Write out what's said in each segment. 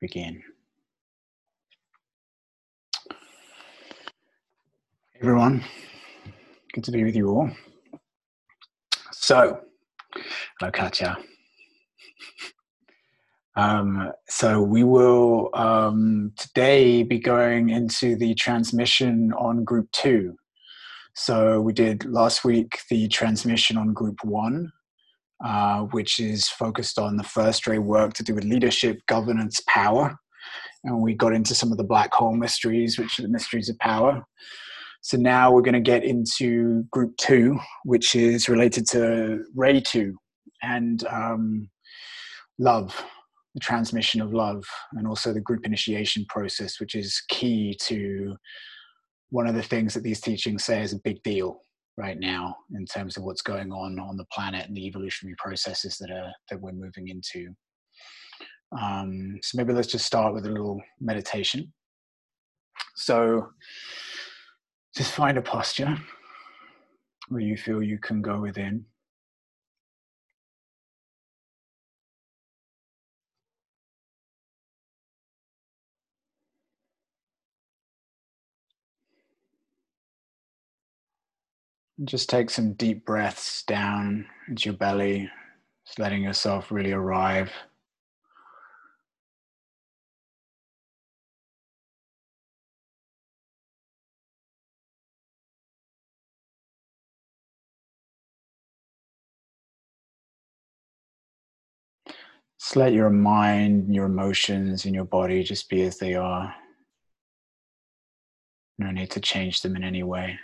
begin. Everyone, good to be with you all. So, hello, Katya. Um, so we will um, today be going into the transmission on group two. So we did last week the transmission on group one, uh, which is focused on the first ray work to do with leadership, governance, power. And we got into some of the black hole mysteries, which are the mysteries of power. So now we're going to get into group two, which is related to ray two and um, love, the transmission of love, and also the group initiation process, which is key to one of the things that these teachings say is a big deal right now in terms of what's going on on the planet and the evolutionary processes that are that we're moving into. Um, so maybe let's just start with a little meditation. So just find a posture where you feel you can go within. Just take some deep breaths down into your belly, just letting yourself really arrive. Just let your mind, your emotions, and your body just be as they are. No need to change them in any way.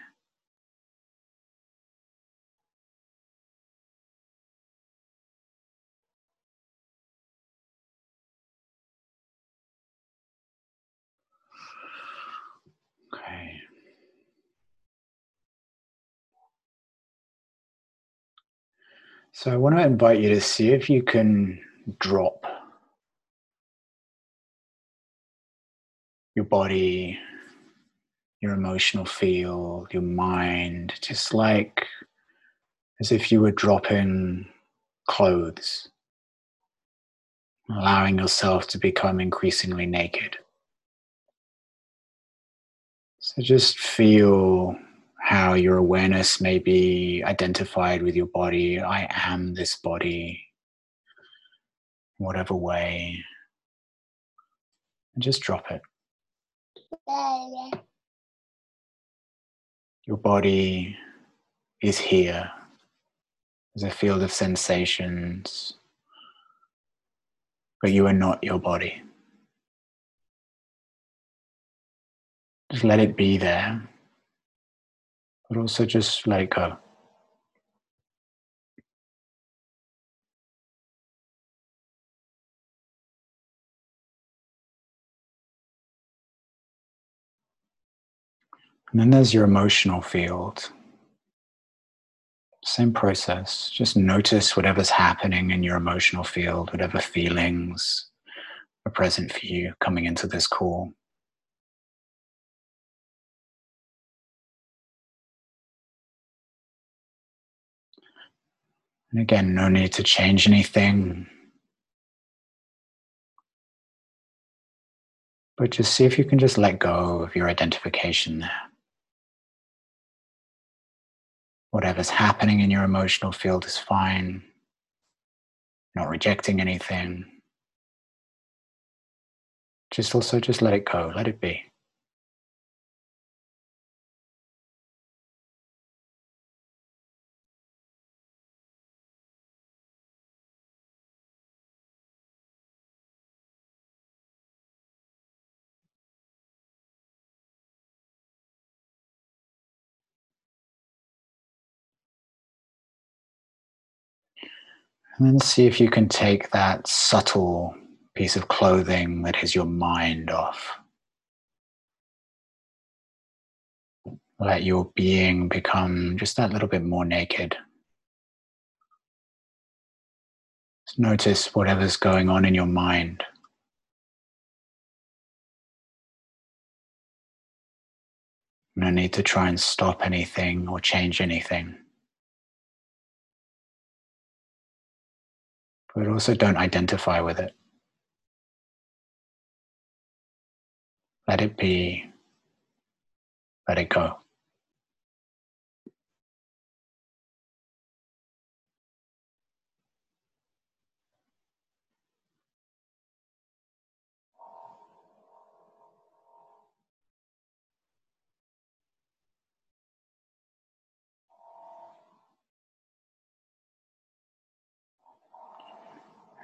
So I want to invite you to see if you can drop your body, your emotional field, your mind, just like as if you were dropping clothes, allowing yourself to become increasingly naked. So just feel how your awareness may be identified with your body. I am this body, whatever way. And just drop it. Your body is here as a field of sensations, but you are not your body. Just let it be there, but also just it go. Uh, and then there's your emotional field. Same process. Just notice whatever's happening in your emotional field, whatever feelings are present for you coming into this call. And again, no need to change anything. But just see if you can just let go of your identification there. Whatever's happening in your emotional field is fine. Not rejecting anything. Just also just let it go, let it be. And then see if you can take that subtle piece of clothing that is your mind off. Let your being become just that little bit more naked. Just notice whatever's going on in your mind. No need to try and stop anything or change anything. but also don't identify with it. Let it be, let it go.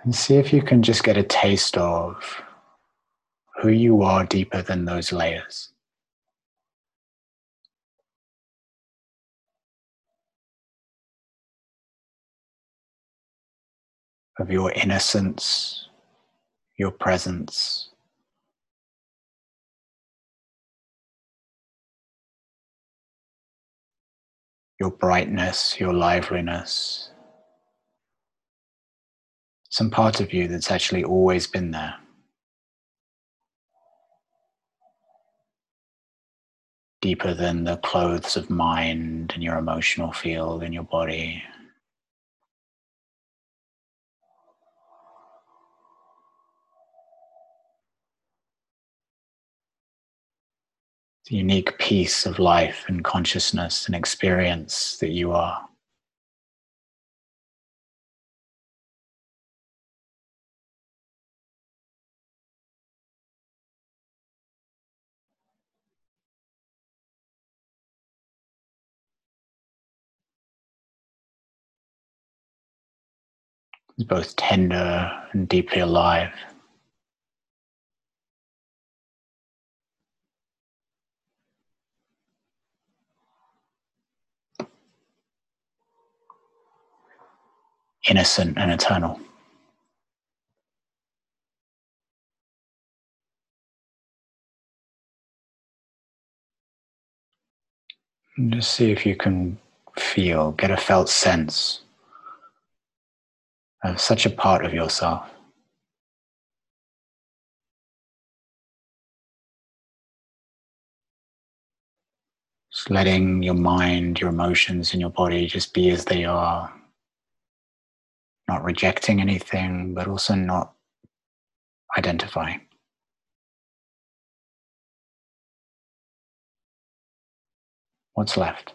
And see if you can just get a taste of who you are deeper than those layers. Of your innocence, your presence, your brightness, your liveliness some part of you that's actually always been there. Deeper than the clothes of mind and your emotional field and your body. The unique piece of life and consciousness and experience that you are. Is both tender and deeply alive. Innocent and eternal. And just see if you can feel, get a felt sense of such a part of yourself. Just letting your mind, your emotions, and your body just be as they are. Not rejecting anything, but also not identifying. What's left?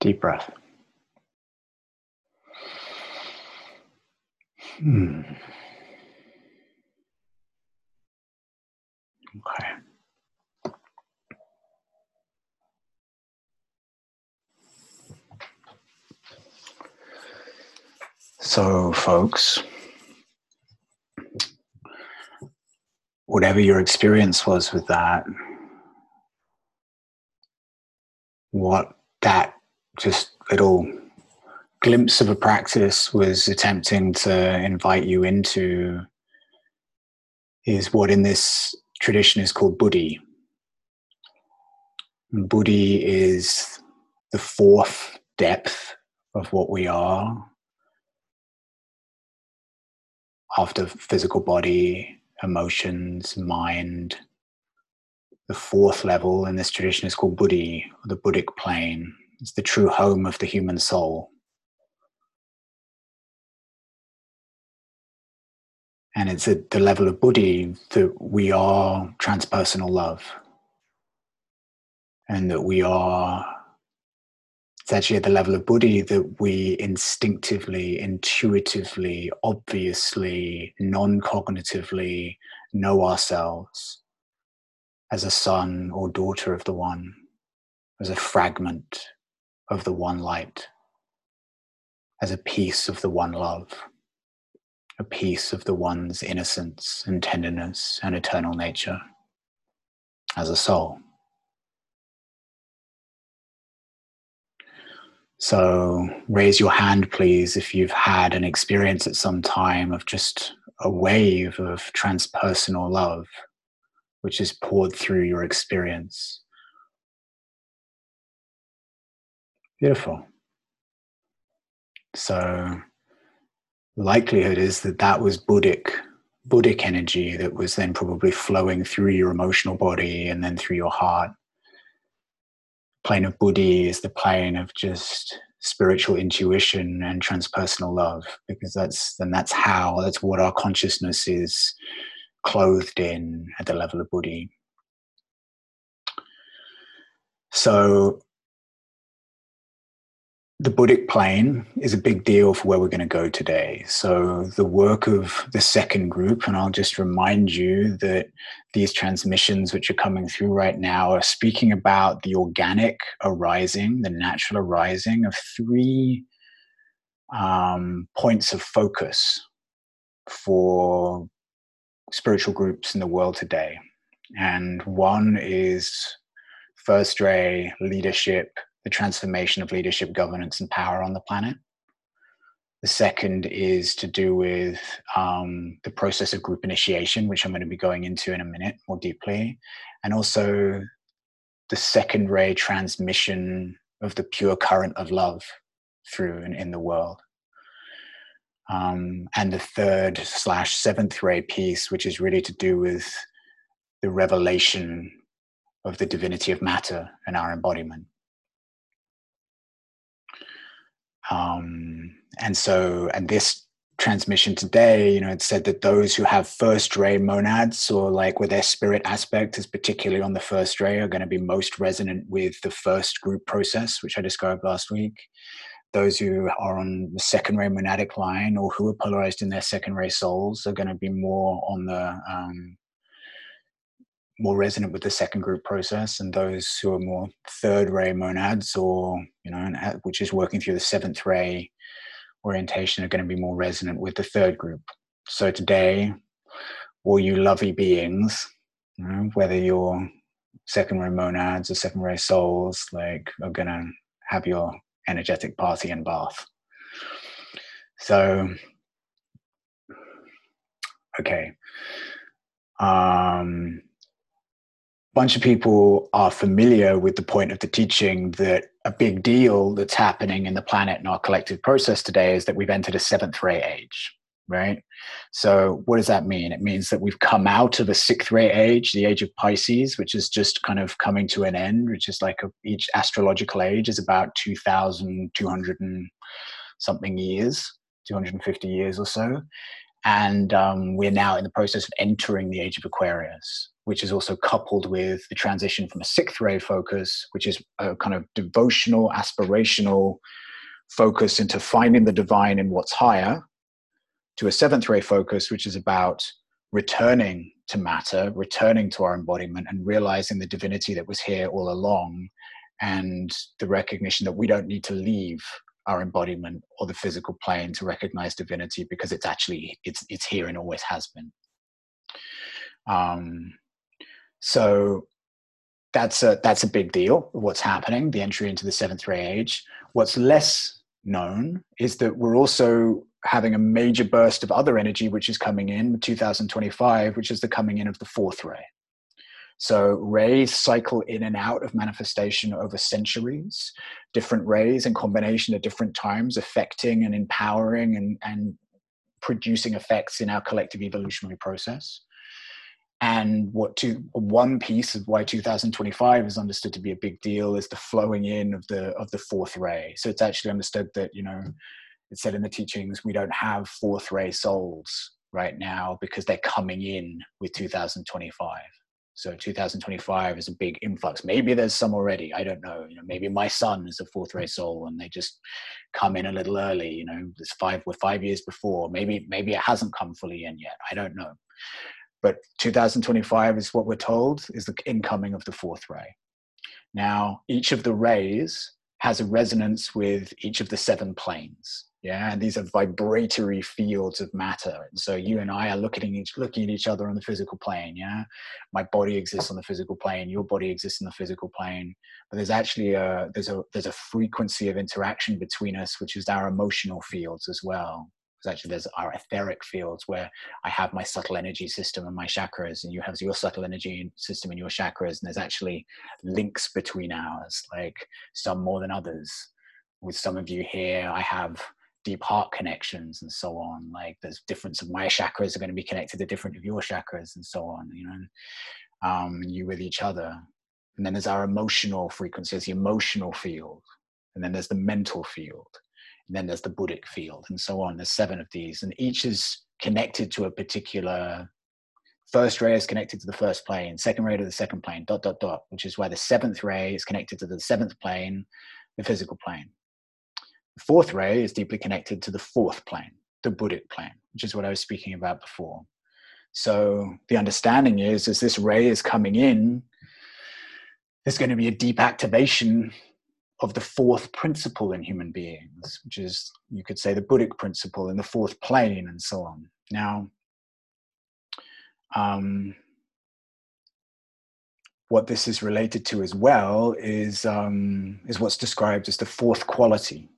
Deep breath. Hmm. Okay. So, folks, whatever your experience was with that, what that just little glimpse of a practice was attempting to invite you into is what in this tradition is called buddhi. Buddhi is the fourth depth of what we are after physical body, emotions, mind. The fourth level in this tradition is called buddhi, the Buddhic plane. It's the true home of the human soul. And it's at the level of buddhi that we are transpersonal love. And that we are, it's actually at the level of buddhi that we instinctively, intuitively, obviously, non cognitively know ourselves as a son or daughter of the one, as a fragment of the one light, as a piece of the one love a piece of the one's innocence and tenderness and eternal nature as a soul. So raise your hand, please, if you've had an experience at some time of just a wave of transpersonal love, which is poured through your experience. Beautiful. So, likelihood is that that was Buddhic, Buddhic energy that was then probably flowing through your emotional body and then through your heart plane of buddhi is the plane of just spiritual intuition and transpersonal love because that's then that's how that's what our consciousness is clothed in at the level of buddhi so the Buddhic plane is a big deal for where we're going to go today. So, the work of the second group, and I'll just remind you that these transmissions which are coming through right now are speaking about the organic arising, the natural arising of three um, points of focus for spiritual groups in the world today. And one is first ray leadership the transformation of leadership, governance, and power on the planet. The second is to do with um, the process of group initiation, which I'm going to be going into in a minute more deeply, and also the second ray transmission of the pure current of love through and in the world. Um, and the third slash seventh ray piece, which is really to do with the revelation of the divinity of matter and our embodiment. Um, and so, and this transmission today, you know, it said that those who have first ray monads or like where their spirit aspect is particularly on the first ray are going to be most resonant with the first group process, which I described last week. Those who are on the second ray monadic line or who are polarized in their second ray souls are going to be more on the um, more resonant with the second group process and those who are more third ray monads or you know which is working through the seventh ray orientation are going to be more resonant with the third group. So today all you lovey beings you know, whether you're second ray monads or second ray souls like are going to have your energetic party and bath. So okay. Um bunch of people are familiar with the point of the teaching that a big deal that's happening in the planet and our collective process today is that we've entered a seventh ray age right? So what does that mean? It means that we've come out of a sixth ray age the age of pisces which is just kind of coming to an end which is like a, each astrological age is about 2200 and something years 250 years or so. And um, we're now in the process of entering the age of aquarius which is also coupled with the transition from a sixth ray focus, which is a kind of devotional, aspirational focus into finding the divine in what's higher, to a seventh ray focus, which is about returning to matter, returning to our embodiment, and realizing the divinity that was here all along, and the recognition that we don't need to leave our embodiment or the physical plane to recognize divinity because it's actually it's it's here and always has been. Um, so that's a that's a big deal. What's happening? The entry into the seventh ray age. What's less known is that we're also having a major burst of other energy which is coming in 2025 which is the coming in of the fourth ray so rays cycle in and out of manifestation over centuries different rays in combination at different times affecting and empowering and, and producing effects in our collective evolutionary process and what to one piece of why 2025 is understood to be a big deal is the flowing in of the of the fourth ray. So it's actually understood that you know it said in the teachings we don't have fourth ray souls right now because they're coming in with 2025 so 2025 is a big influx. Maybe there's some already i don't know. You know maybe my son is a fourth ray soul and they just come in a little early you know it's five with five years before. Maybe maybe it hasn't come fully in yet. I don't know but 2025 is what we're told is the incoming of the fourth ray. Now, each of the rays has a resonance with each of the seven planes. Yeah, and these are vibratory fields of matter. And so you and I are looking at each looking at each other on the physical plane. Yeah, my body exists on the physical plane. Your body exists in the physical plane. But there's actually a there's a there's a frequency of interaction between us, which is our emotional fields as well actually there's our etheric fields where I have my subtle energy system and my chakras, and you have your subtle energy system and your chakras, and there's actually links between ours, like some more than others. With some of you here, I have deep heart connections and so on. Like there's difference of my chakras are going to be connected to different of your chakras and so on. You know, um, you with each other. And then there's our emotional frequencies, the emotional field, and then there's the mental field and then there's the Buddhic field, and so on. There's seven of these, and each is connected to a particular. First ray is connected to the first plane, second ray to the second plane, dot, dot, dot, which is why the seventh ray is connected to the seventh plane, the physical plane. The fourth ray is deeply connected to the fourth plane, the Buddhic plane, which is what I was speaking about before. So the understanding is, as this ray is coming in, there's going to be a deep activation of the fourth principle in human beings, which is, you could say, the Buddhic principle in the fourth plane, and so on. Now, um, what this is related to as well is um, is what's described as the fourth quality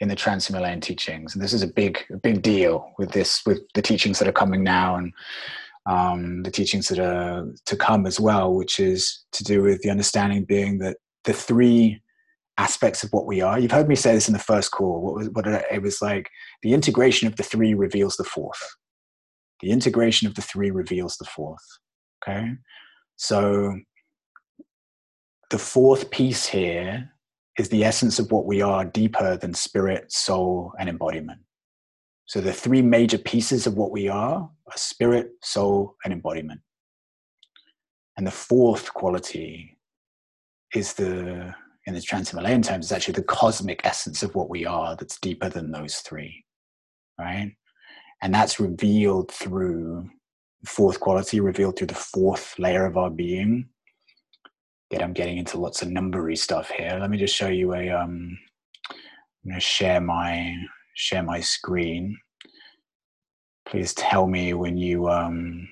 in the Trans-Himalayan teachings, and this is a big a big deal with this with the teachings that are coming now and um, the teachings that are to come as well, which is to do with the understanding being that the three aspects of what we are. You've heard me say this in the first call. What was what it was like? The integration of the three reveals the fourth. The integration of the three reveals the fourth. Okay, so the fourth piece here is the essence of what we are deeper than spirit, soul, and embodiment. So the three major pieces of what we are are spirit, soul, and embodiment. And the fourth quality is the in the Trans-Himalayan terms is actually the cosmic essence of what we are that's deeper than those three, right? And that's revealed through fourth quality, revealed through the fourth layer of our being. Yet I'm getting into lots of numbery stuff here. Let me just show you a. Um, I'm going to share my share my screen. Please tell me when you um,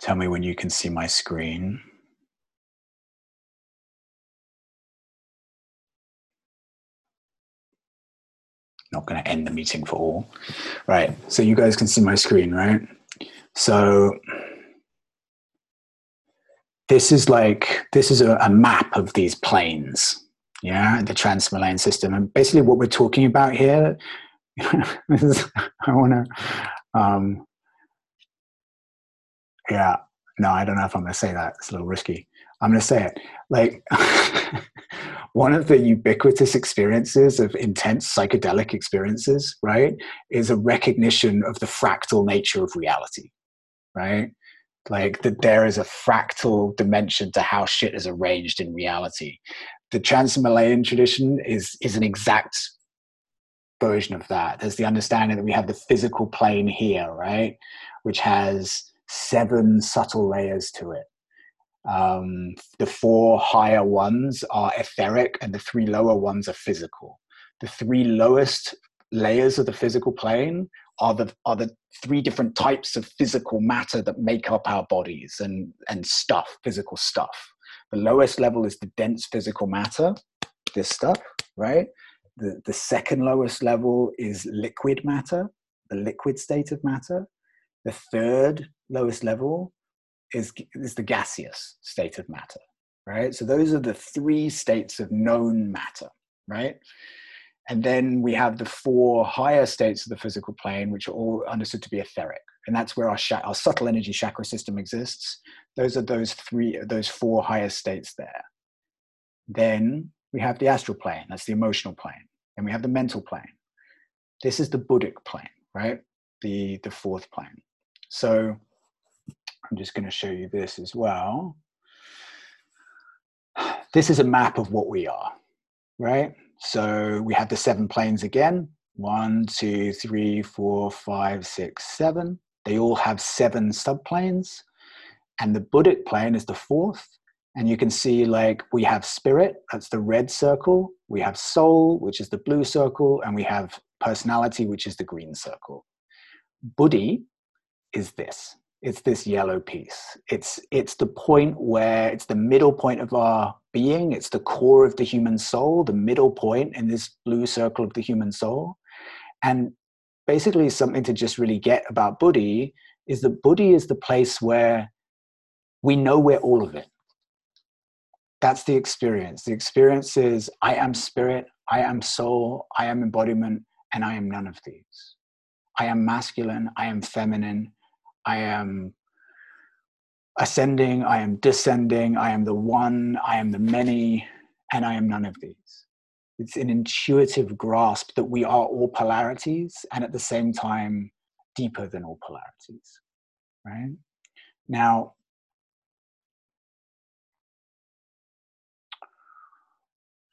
tell me when you can see my screen. Not going to end the meeting for all. Right. So you guys can see my screen, right? So this is like, this is a, a map of these planes, yeah, the Trans-Himalayan system. And basically what we're talking about here, is, I want to, um, yeah, no, I don't know if I'm going to say that. It's a little risky. I'm going to say it. Like, one of the ubiquitous experiences of intense psychedelic experiences, right, is a recognition of the fractal nature of reality, right? Like that there is a fractal dimension to how shit is arranged in reality. The Trans-Himalayan tradition is, is an exact version of that. There's the understanding that we have the physical plane here, right, which has seven subtle layers to it um, the four higher ones are etheric, and the three lower ones are physical. The three lowest layers of the physical plane are the are the three different types of physical matter that make up our bodies and and stuff, physical stuff. The lowest level is the dense physical matter, this stuff, right? The the second lowest level is liquid matter, the liquid state of matter. The third lowest level is, is the gaseous state of matter, right? So those are the three states of known matter, right? And then we have the four higher states of the physical plane, which are all understood to be etheric. And that's where our, our subtle energy chakra system exists. Those are those three, those four higher states there. Then we have the astral plane, that's the emotional plane. And we have the mental plane. This is the Buddhic plane, right? The, the fourth plane. So I'm just going to show you this as well. This is a map of what we are, right? So we have the seven planes again. One, two, three, four, five, six, seven. They all have seven subplanes. And the Buddhic plane is the fourth. And you can see like we have spirit, that's the red circle, we have soul, which is the blue circle, and we have personality, which is the green circle. Buddhi is this. It's this yellow piece. It's it's the point where it's the middle point of our being. It's the core of the human soul, the middle point in this blue circle of the human soul. And basically, something to just really get about Buddhi is that Buddhi is the place where we know we're all of it. That's the experience. The experience is I am spirit, I am soul, I am embodiment, and I am none of these. I am masculine, I am feminine, I am ascending, I am descending, I am the one, I am the many, and I am none of these. It's an intuitive grasp that we are all polarities and at the same time deeper than all polarities. Right? Now,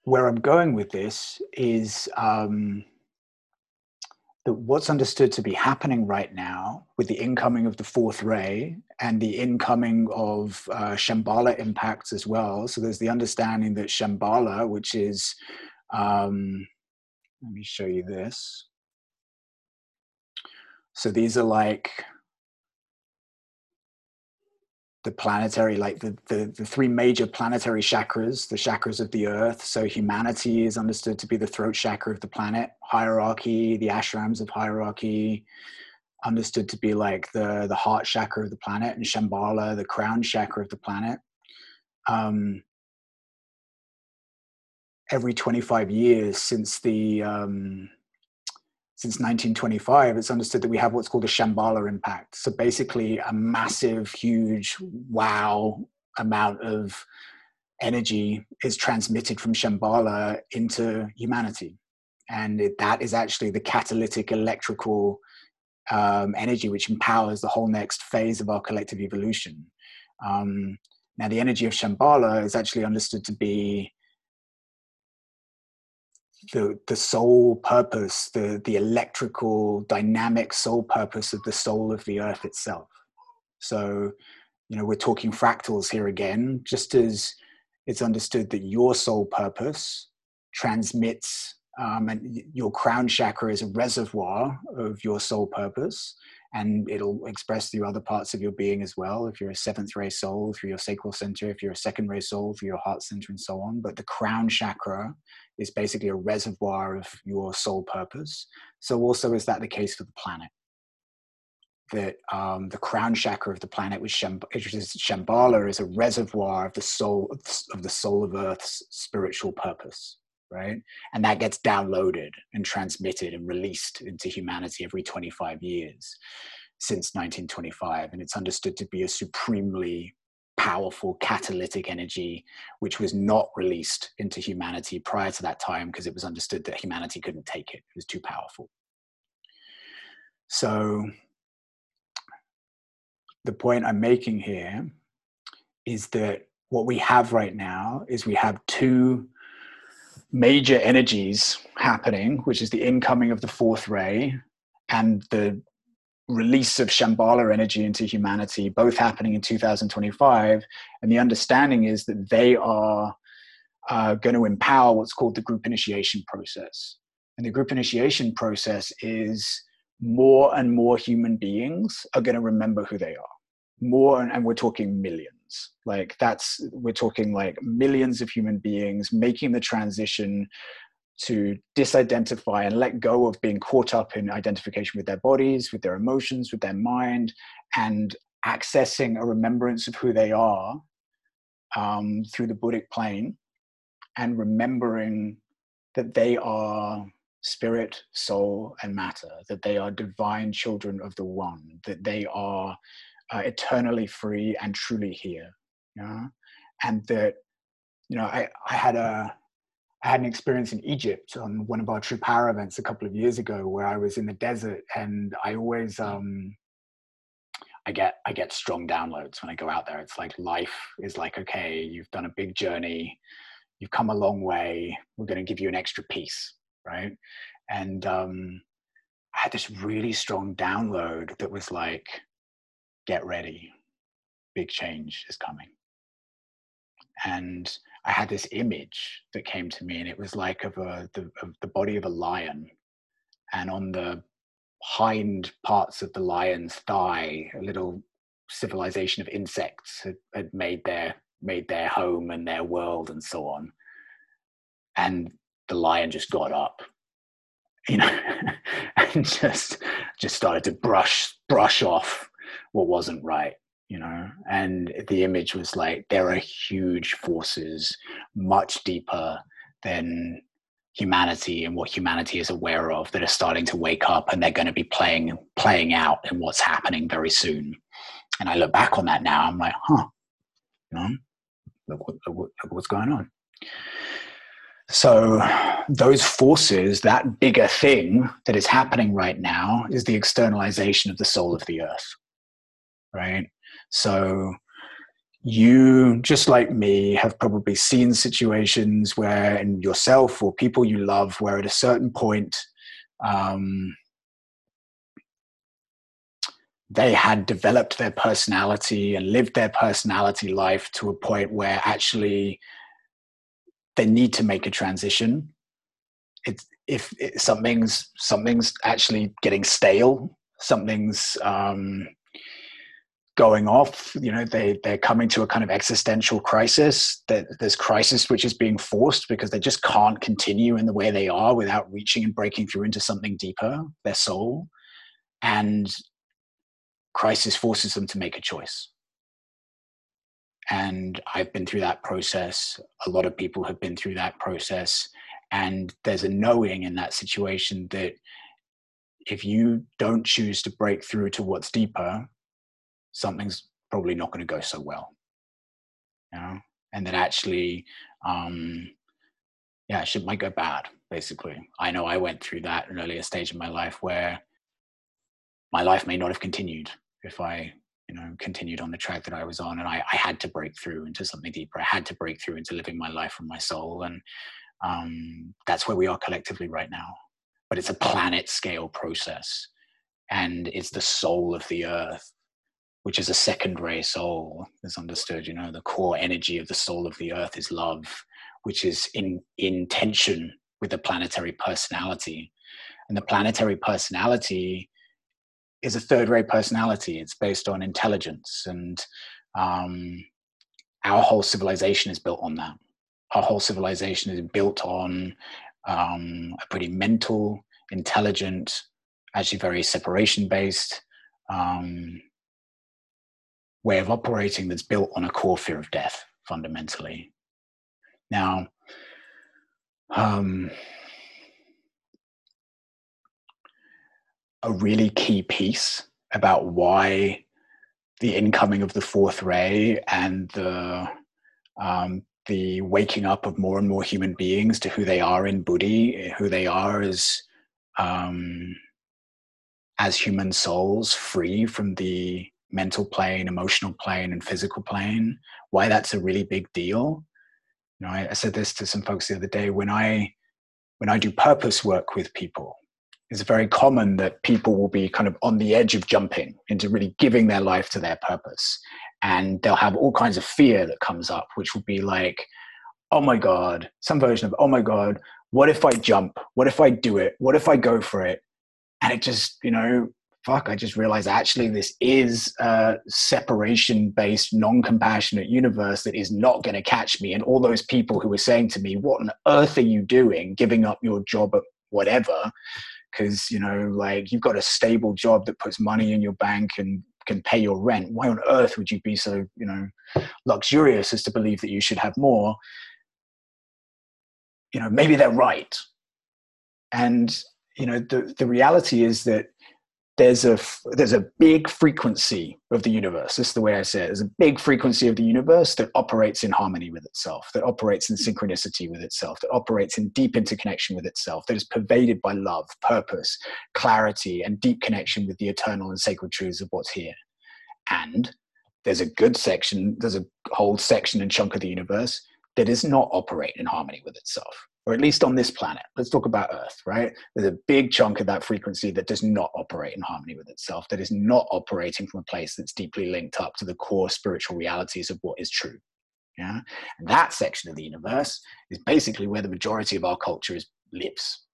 where I'm going with this is um, that what's understood to be happening right now with the incoming of the fourth ray and the incoming of uh, Shambhala impacts as well. So there's the understanding that Shambhala, which is, um, let me show you this. So these are like the planetary, like the, the, the, three major planetary chakras, the chakras of the earth. So humanity is understood to be the throat chakra of the planet, hierarchy, the ashrams of hierarchy, understood to be like the, the heart chakra of the planet, and Shambhala, the crown chakra of the planet. Um, every 25 years since the um, since 1925, it's understood that we have what's called a Shambhala impact. So basically, a massive, huge, wow amount of energy is transmitted from Shambhala into humanity. And it, that is actually the catalytic electrical um, energy which empowers the whole next phase of our collective evolution. Um, now, the energy of Shambhala is actually understood to be the the soul purpose, the the electrical dynamic soul purpose of the soul of the earth itself. So, you know, we're talking fractals here again, just as it's understood that your soul purpose transmits um, and your crown chakra is a reservoir of your soul purpose and it'll express through other parts of your being as well if you're a seventh ray soul through your sacral center if you're a second ray soul through your heart center and so on but the crown chakra is basically a reservoir of your soul purpose. So, also, is that the case for the planet? That um, the crown chakra of the planet, which, is Shambhala, is a reservoir of the soul of the soul of Earth's spiritual purpose, right? And that gets downloaded and transmitted and released into humanity every 25 years since 1925, and it's understood to be a supremely powerful catalytic energy which was not released into humanity prior to that time because it was understood that humanity couldn't take it. It was too powerful. So the point i'm making here is that what we have right now is we have two major energies happening which is the incoming of the fourth ray and the release of Shambhala energy into humanity, both happening in 2025. And the understanding is that they are uh, going to empower what's called the group initiation process. And the group initiation process is more and more human beings are going to remember who they are. More, and we're talking millions. Like that's, we're talking like millions of human beings making the transition to disidentify and let go of being caught up in identification with their bodies, with their emotions, with their mind, and accessing a remembrance of who they are um, through the Buddhic plane and remembering that they are spirit, soul, and matter, that they are divine children of the One, that they are uh, eternally free and truly here. Yeah? And that, you know, I, I had a, I had an experience in Egypt on one of our True Power events a couple of years ago where I was in the desert and I always um I get I get strong downloads when I go out there. It's like life is like, okay, you've done a big journey, you've come a long way, we're gonna give you an extra piece, right? And um I had this really strong download that was like, get ready, big change is coming. and I had this image that came to me, and it was like of a the, of the body of a lion, and on the hind parts of the lion's thigh, a little civilization of insects had, had made their made their home and their world and so on. And the lion just got up, you know, and just just started to brush brush off what wasn't right you know? And the image was like there are huge forces much deeper than humanity and what humanity is aware of that are starting to wake up and they're going to be playing playing out in what's happening very soon. And i look back on that now i'm like huh you know look, look, look what's going on. So those forces that bigger thing that is happening right now is the externalization of the soul of the earth right so you, just like me, have probably seen situations where, in yourself or people you love, where at a certain point, um, they had developed their personality and lived their personality life to a point where actually they need to make a transition. If it, something's something's actually getting stale, something's um, going off you know they they're coming to a kind of existential crisis that there's crisis which is being forced because they just can't continue in the way they are without reaching and breaking through into something deeper their soul. And crisis forces them to make a choice. And i've been through that process. A lot of people have been through that process. And there's a knowing in that situation that if you don't choose to break through to what's deeper something's probably not going to go so well. You know? And that actually um yeah shit might go bad basically. I know i went through that an earlier stage in my life where my life may not have continued if i you know continued on the track that i was on and i, I had to break through into something deeper. I had to break through into living my life from my soul and um, that's where we are collectively right now. But it's a planet scale process and it's the soul of the earth which is a second ray soul, is understood. You know, the core energy of the soul of the earth is love, which is in, in tension with the planetary personality. And the planetary personality is a third ray personality. It's based on intelligence. And um, our whole civilization is built on that. Our whole civilization is built on um, a pretty mental, intelligent, actually very separation based, um, way of operating that's built on a core fear of death fundamentally. Now, um, a really key piece about why the incoming of the fourth ray and the um, the waking up of more and more human beings to who they are in Buddhi, who they are as um, as human souls, free from the mental plane, emotional plane, and physical plane, why that's a really big deal. You know, I, I said this to some folks the other day when I when I do purpose work with people, it's very common that people will be kind of on the edge of jumping into really giving their life to their purpose. And they'll have all kinds of fear that comes up, which will be like, oh my God, some version of, oh my God, what if I jump? What if I do it? What if I go for it? And it just, you know, fuck, I just realized actually this is a separation based, non compassionate universe that is not going to catch me. And all those people who were saying to me, What on earth are you doing giving up your job at whatever? Because, you know, like you've got a stable job that puts money in your bank and can pay your rent. Why on earth would you be so, you know, luxurious as to believe that you should have more? You know, maybe they're right. And, you know, the, the reality is that there's a there's a big frequency of the universe. This is the way I say it. There's a big frequency of the universe that operates in harmony with itself, that operates in synchronicity with itself, that operates in deep interconnection with itself, that is pervaded by love, purpose, clarity, and deep connection with the eternal and sacred truths of what's here. And there's a good section, there's a whole section and chunk of the universe that does not operate in harmony with itself or at least on this planet. Let's talk about Earth, right? There's a big chunk of that frequency that does not operate in harmony with itself, that is not operating from a place that's deeply linked up to the core spiritual realities of what is true. Yeah. And that section of the universe is basically where the majority of our culture is, lives.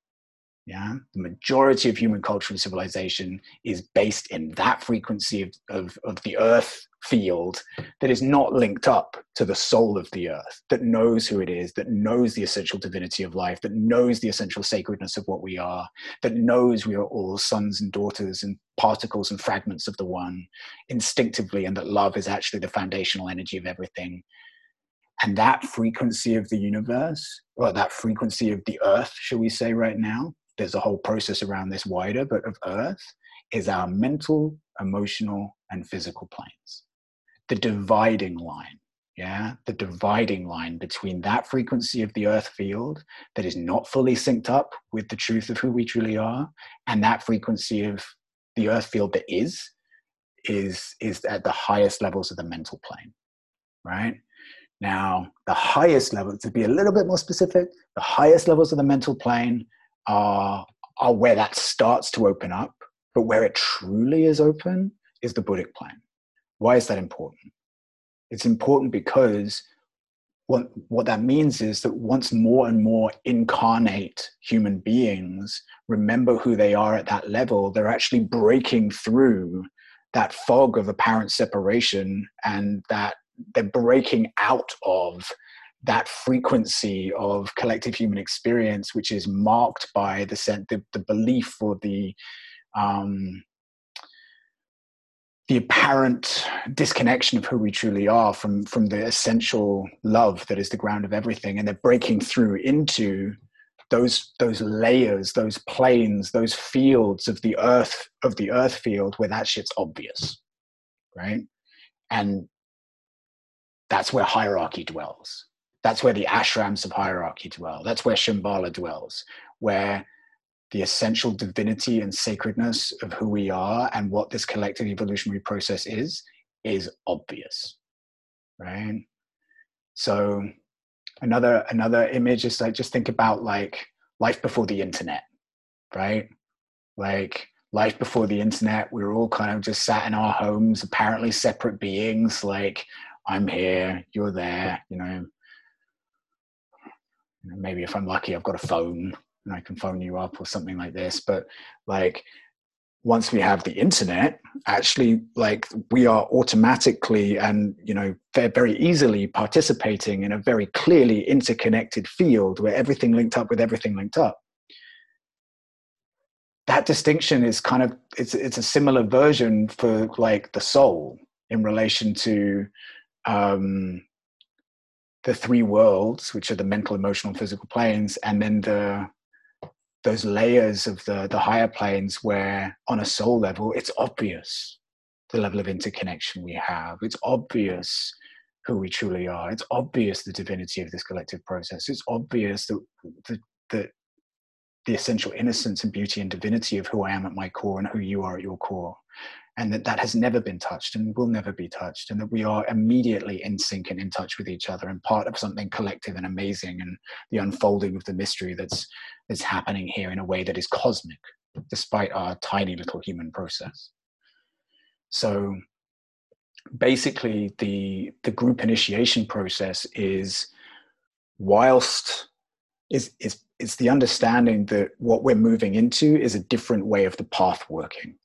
Yeah. The majority of human culture and civilization is based in that frequency of, of, of the earth field that is not linked up to the soul of the earth, that knows who it is, that knows the essential divinity of life, that knows the essential sacredness of what we are, that knows we are all sons and daughters and particles and fragments of the one instinctively, and that love is actually the foundational energy of everything. And that frequency of the universe, or that frequency of the earth, shall we say, right now, there's a whole process around this wider, but of earth, is our mental, emotional, and physical planes the dividing line yeah? The dividing line between that frequency of the earth field that is not fully synced up with the truth of who we truly are and that frequency of the earth field that is is is at the highest levels of the mental plane right? Now the highest level to be a little bit more specific the highest levels of the mental plane are are where that starts to open up but where it truly is open is the buddhic plane why is that important? It's important because what, what that means is that once more and more incarnate human beings remember who they are at that level, they're actually breaking through that fog of apparent separation and that they're breaking out of that frequency of collective human experience, which is marked by the, the, the belief or the um, the apparent disconnection of who we truly are from from the essential love that is the ground of everything and they're breaking through into those those layers those planes those fields of the earth of the earth field where that shit's obvious right? And that's where hierarchy dwells. That's where the ashrams of hierarchy dwell. That's where shambhala dwells where the essential divinity and sacredness of who we are and what this collective evolutionary process is is obvious right? So another another image is like just think about like life before the internet right? Like life before the internet we were all kind of just sat in our homes apparently separate beings like i'm here you're there you know? Maybe if i'm lucky i've got a phone and I can phone you up or something like this. But like once we have the internet, actually like we are automatically and you know very easily participating in a very clearly interconnected field where everything linked up with everything linked up. That distinction is kind of it's it's a similar version for like the soul in relation to um, the three worlds, which are the mental, emotional, physical planes, and then the those layers of the the higher planes where on a soul level it's obvious the level of interconnection we have. It's obvious who we truly are. It's obvious the divinity of this collective process. It's obvious that the, the, the essential innocence and beauty and divinity of who i am at my core and who you are at your core and that that has never been touched and will never be touched and that we are immediately in sync and in touch with each other and part of something collective and amazing and the unfolding of the mystery that's that's happening here in a way that is cosmic despite our tiny little human process. So basically the the group initiation process is whilst is is it's the understanding that what we're moving into is a different way of the path working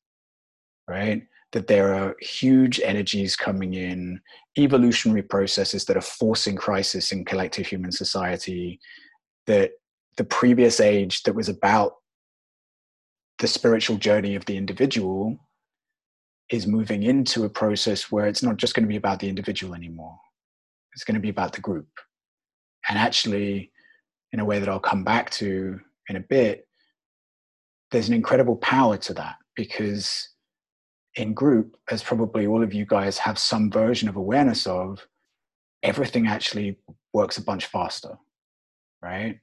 right? That there are huge energies coming in, evolutionary processes that are forcing crisis in collective human society, that the previous age that was about the spiritual journey of the individual is moving into a process where it's not just going to be about the individual anymore. It's going to be about the group. And actually, in a way that I'll come back to in a bit, there's an incredible power to that because in group, as probably all of you guys have some version of awareness of, everything actually works a bunch faster, right?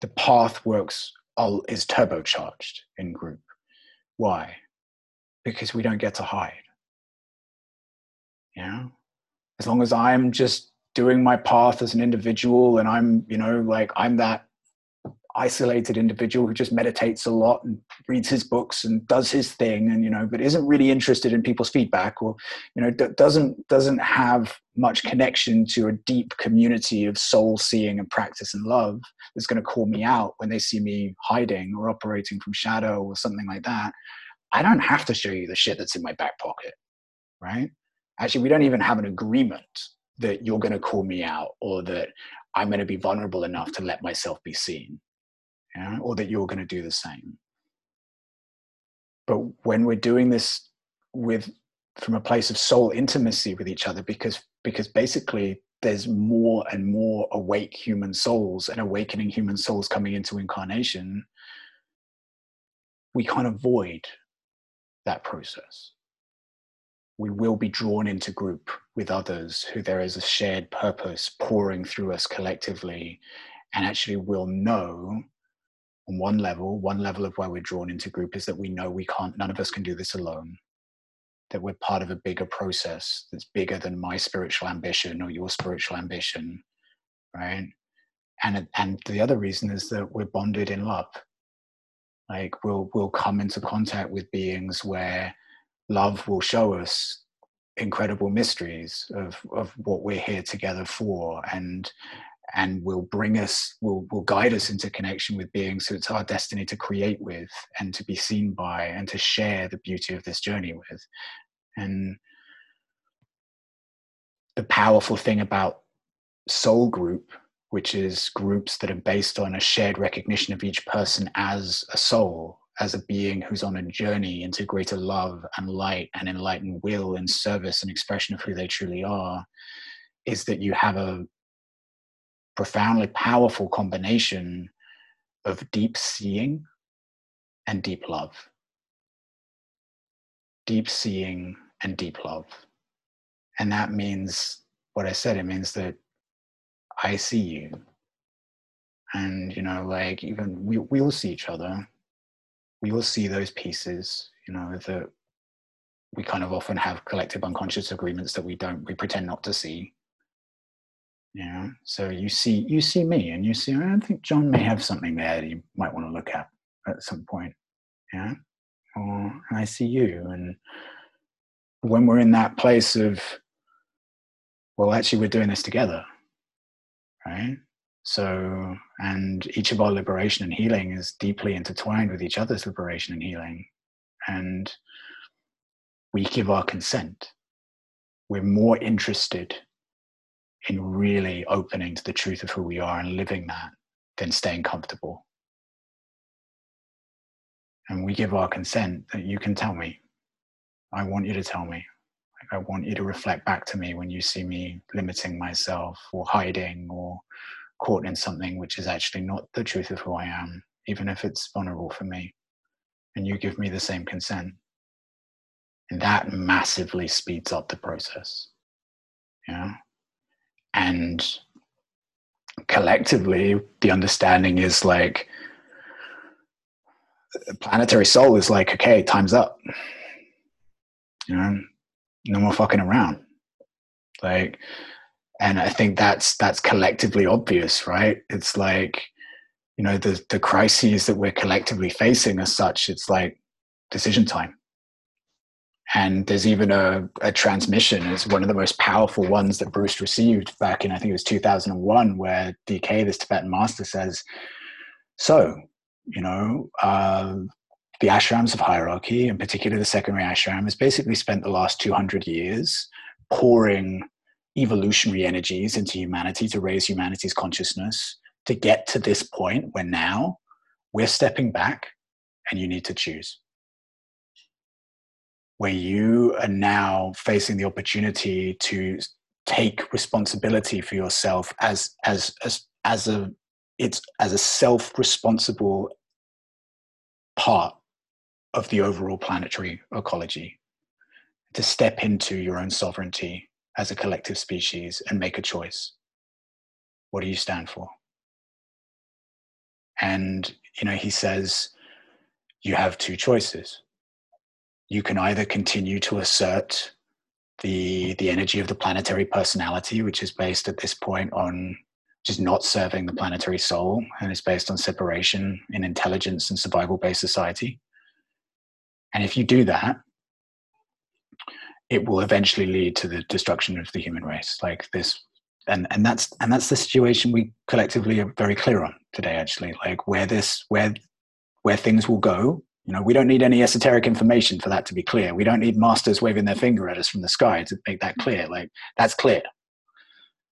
The path works all is turbocharged in group. Why? Because we don't get to hide. Yeah. As long as I'm just doing my path as an individual and I'm, you know, like I'm that isolated individual who just meditates a lot and reads his books and does his thing and you know but isn't really interested in people's feedback or you know doesn't doesn't have much connection to a deep community of soul seeing and practice and love that's going to call me out when they see me hiding or operating from shadow or something like that. I don't have to show you the shit that's in my back pocket right? Actually we don't even have an agreement that you're going to call me out or that i'm going to be vulnerable enough to let myself be seen yeah? or that you're going to do the same. But when we're doing this with from a place of soul intimacy with each other, because because basically there's more and more awake human souls and awakening human souls coming into incarnation, we can't avoid that process. We will be drawn into group with others who there is a shared purpose pouring through us collectively, and actually will know on one level, one level of where we're drawn into group is that we know we can't, none of us can do this alone. That we're part of a bigger process that's bigger than my spiritual ambition or your spiritual ambition, right? And and the other reason is that we're bonded in love. Like we'll we'll come into contact with beings where love will show us incredible mysteries of of what we're here together for and and will bring us will will guide us into connection with beings who it's our destiny to create with and to be seen by and to share the beauty of this journey with. And the powerful thing about soul group which is groups that are based on a shared recognition of each person as a soul as a being who's on a journey into greater love and light and enlightened will and service and expression of who they truly are is that you have a profoundly powerful combination of deep seeing and deep love. Deep seeing and deep love. And that means what I said, it means that I see you. And, you know, like even we, we all see each other. We all see those pieces, you know, that we kind of often have collective unconscious agreements that we don't, we pretend not to see yeah. So you see, you see me, and you see. I think Jon may have something there that you might want to look at at some point. Yeah. Or I see you, and when we're in that place of, well, actually, we're doing this together, right? So, and each of our liberation and healing is deeply intertwined with each other's liberation and healing, and we give our consent. We're more interested in really opening to the truth of who we are and living that than staying comfortable. And we give our consent that you can tell me. I want you to tell me. I want you to reflect back to me when you see me limiting myself or hiding or caught in something which is actually not the truth of who I am, even if it's vulnerable for me. And you give me the same consent. And that massively speeds up the process. Yeah and collectively the understanding is like planetary soul is like okay time's up. You know no more fucking around. Like and i think that's that's collectively obvious right? It's like you know the the crises that we're collectively facing as such it's like decision time and there's even a, a transmission is one of the most powerful ones that bruce received back in i think it was 2001 where dk this tibetan master says so you know uh, the ashrams of hierarchy in particular the second ray ashram has basically spent the last 200 years pouring evolutionary energies into humanity to raise humanity's consciousness to get to this point where now we're stepping back and you need to choose where you are now facing the opportunity to take responsibility for yourself as as as as a it's as a self-responsible part of the overall planetary ecology to step into your own sovereignty as a collective species and make a choice. What do you stand for? And you know he says you have two choices you can either continue to assert the the energy of the planetary personality, which is based at this point on is not serving the planetary soul and is based on separation in intelligence and survival based society. And if you do that, it will eventually lead to the destruction of the human race. Like this, and and that's and that's the situation we collectively are very clear on today. Actually, like where this where where things will go. You know, we don't need any esoteric information for that to be clear. We don't need masters waving their finger at us from the sky to make that clear. Like that's clear.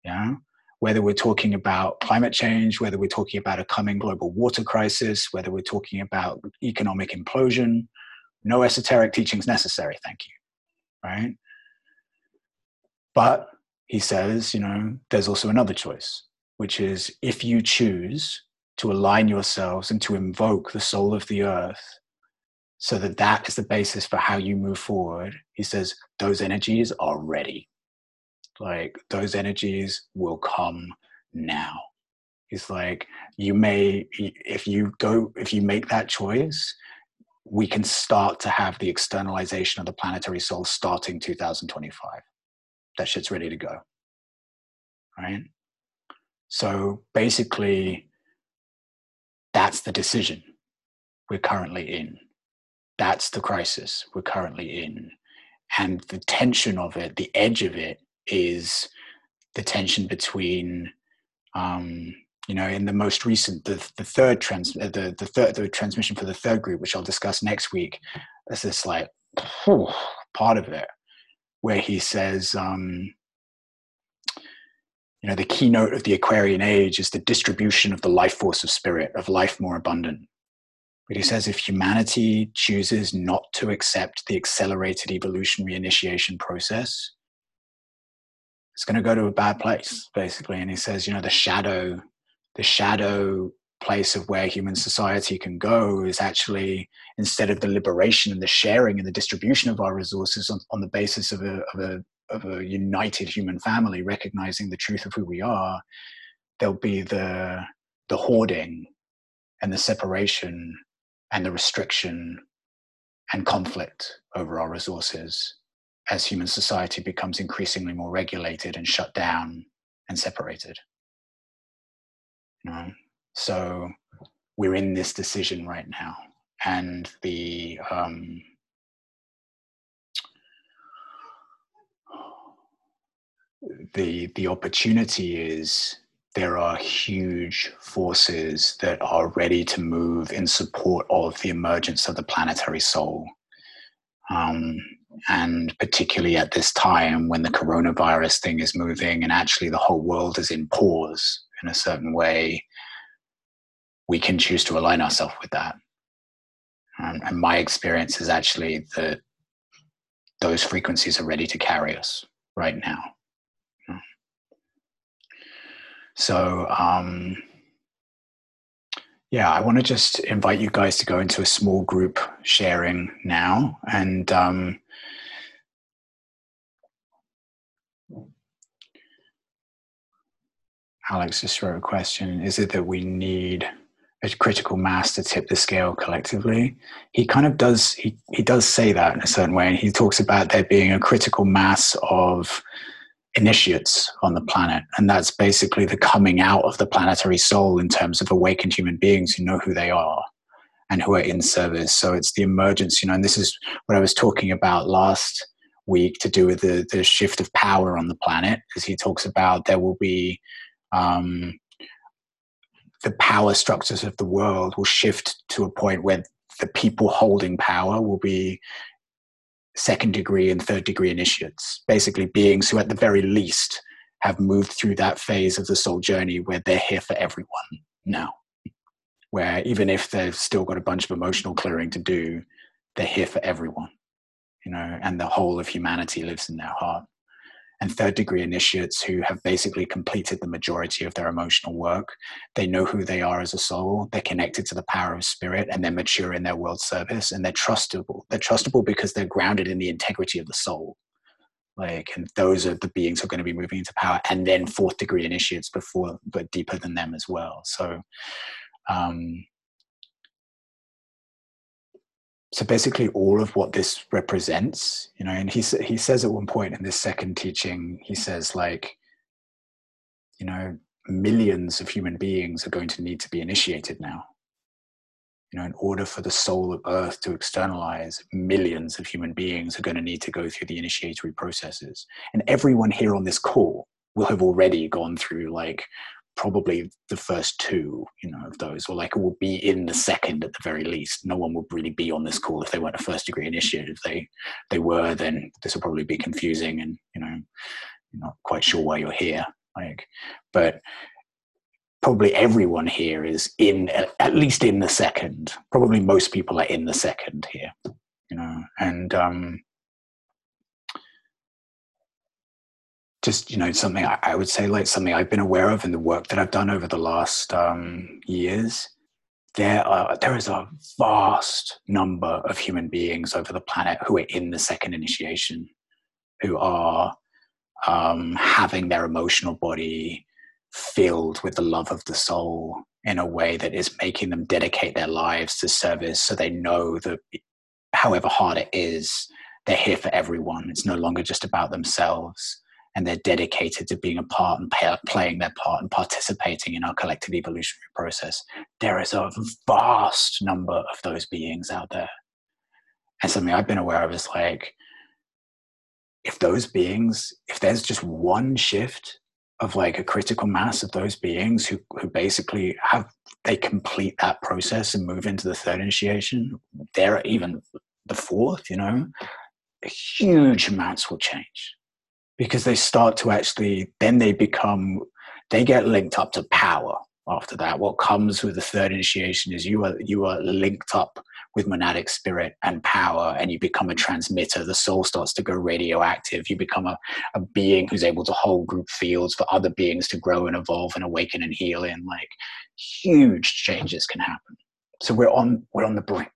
Yeah whether we're talking about climate change, whether we're talking about a coming global water crisis, whether we're talking about economic implosion, no esoteric teachings necessary, thank you. Right? But he says, you know, there's also another choice, which is if you choose to align yourselves and to invoke the soul of the earth so that that is the basis for how you move forward, he says, those energies are ready. Like those energies will come now. It's like you may if you go if you make that choice we can start to have the externalization of the planetary soul starting 2025 that shit's ready to go. Right? So basically that's the decision we're currently in that's the crisis we're currently in. And the tension of it the edge of it is the tension between um, you know in the most recent the, the third trans uh, the the third the transmission for the third group which i'll discuss next week there's this like whew, part of it where he says um, you know the keynote of the aquarian age is the distribution of the life force of spirit of life more abundant but he says if humanity chooses not to accept the accelerated evolutionary initiation process it's going to go to a bad place basically. And he says you know the shadow the shadow place of where human society can go is actually instead of the liberation and the sharing and the distribution of our resources on, on the basis of a, of a of a united human family recognizing the truth of who we are there'll be the the hoarding and the separation and the restriction and conflict over our resources as human society becomes increasingly more regulated and shut down and separated. You know? So we're in this decision right now, and the um, the the opportunity is there are huge forces that are ready to move in support of the emergence of the planetary soul. Um, and particularly at this time when the coronavirus thing is moving and actually the whole world is in pause in a certain way, we can choose to align ourselves with that. Um, and my experience is actually that those frequencies are ready to carry us right now. So, um, yeah, I want to just invite you guys to go into a small group sharing now. And um, Alex just wrote a question Is it that we need a critical mass to tip the scale collectively? He kind of does, he, he does say that in a certain way. And he talks about there being a critical mass of initiates on the planet. And that's basically the coming out of the planetary soul in terms of awakened human beings who know who they are and who are in service. So it's the emergence, you know, and this is what I was talking about last week to do with the, the shift of power on the planet, as he talks about there will be um, the power structures of the world will shift to a point where the people holding power will be second degree and third degree initiates, basically beings who, at the very least, have moved through that phase of the soul journey where they're here for everyone now. Where even if they've still got a bunch of emotional clearing to do, they're here for everyone, you know, and the whole of humanity lives in their heart and third degree initiates who have basically completed the majority of their emotional work. They know who they are as a soul, they're connected to the power of spirit, and they're mature in their world service, and they're trustable. They're trustable because they're grounded in the integrity of the soul. Like, and those are the beings who are going to be moving into power, and then fourth degree initiates before, but deeper than them as well. So, um, so basically all of what this represents you know and he, he says at one point in this second teaching he says like you know millions of human beings are going to need to be initiated now. You know, in order for the soul of Earth to externalize, millions of human beings are going to need to go through the initiatory processes. And everyone here on this call will have already gone through like probably the first two, you know, of those, or like will be in the second at the very least. No one will really be on this call if they weren't a first degree initiate. If they they were, then this will probably be confusing and you know, you're not quite sure why you're here. Like, but probably everyone here is in at least in the second. Probably most people are in the second here, you know, and um, just you know something I, I, would say like something I've been aware of in the work that I've done over the last um, years. There are there is a vast number of human beings over the planet who are in the second initiation, who are um, having their emotional body filled with the love of the soul in a way that is making them dedicate their lives to service so they know that however hard it is they're here for everyone it's no longer just about themselves and they're dedicated to being a part and pay, playing their part and participating in our collective evolutionary process. There is a vast number of those beings out there. And something I've been aware of is like, if those beings, if there's just one shift of like a critical mass of those beings who, who basically have, they complete that process and move into the third initiation, there are even the fourth, you know, huge amounts will change because they start to actually then they become they get linked up to power after that. What comes with the third initiation is you are you are linked up with monadic spirit and power and you become a transmitter. The soul starts to go radioactive. You become a, a being who's able to hold group fields for other beings to grow and evolve and awaken and heal in. Like huge changes can happen. So we're on we're on the brink.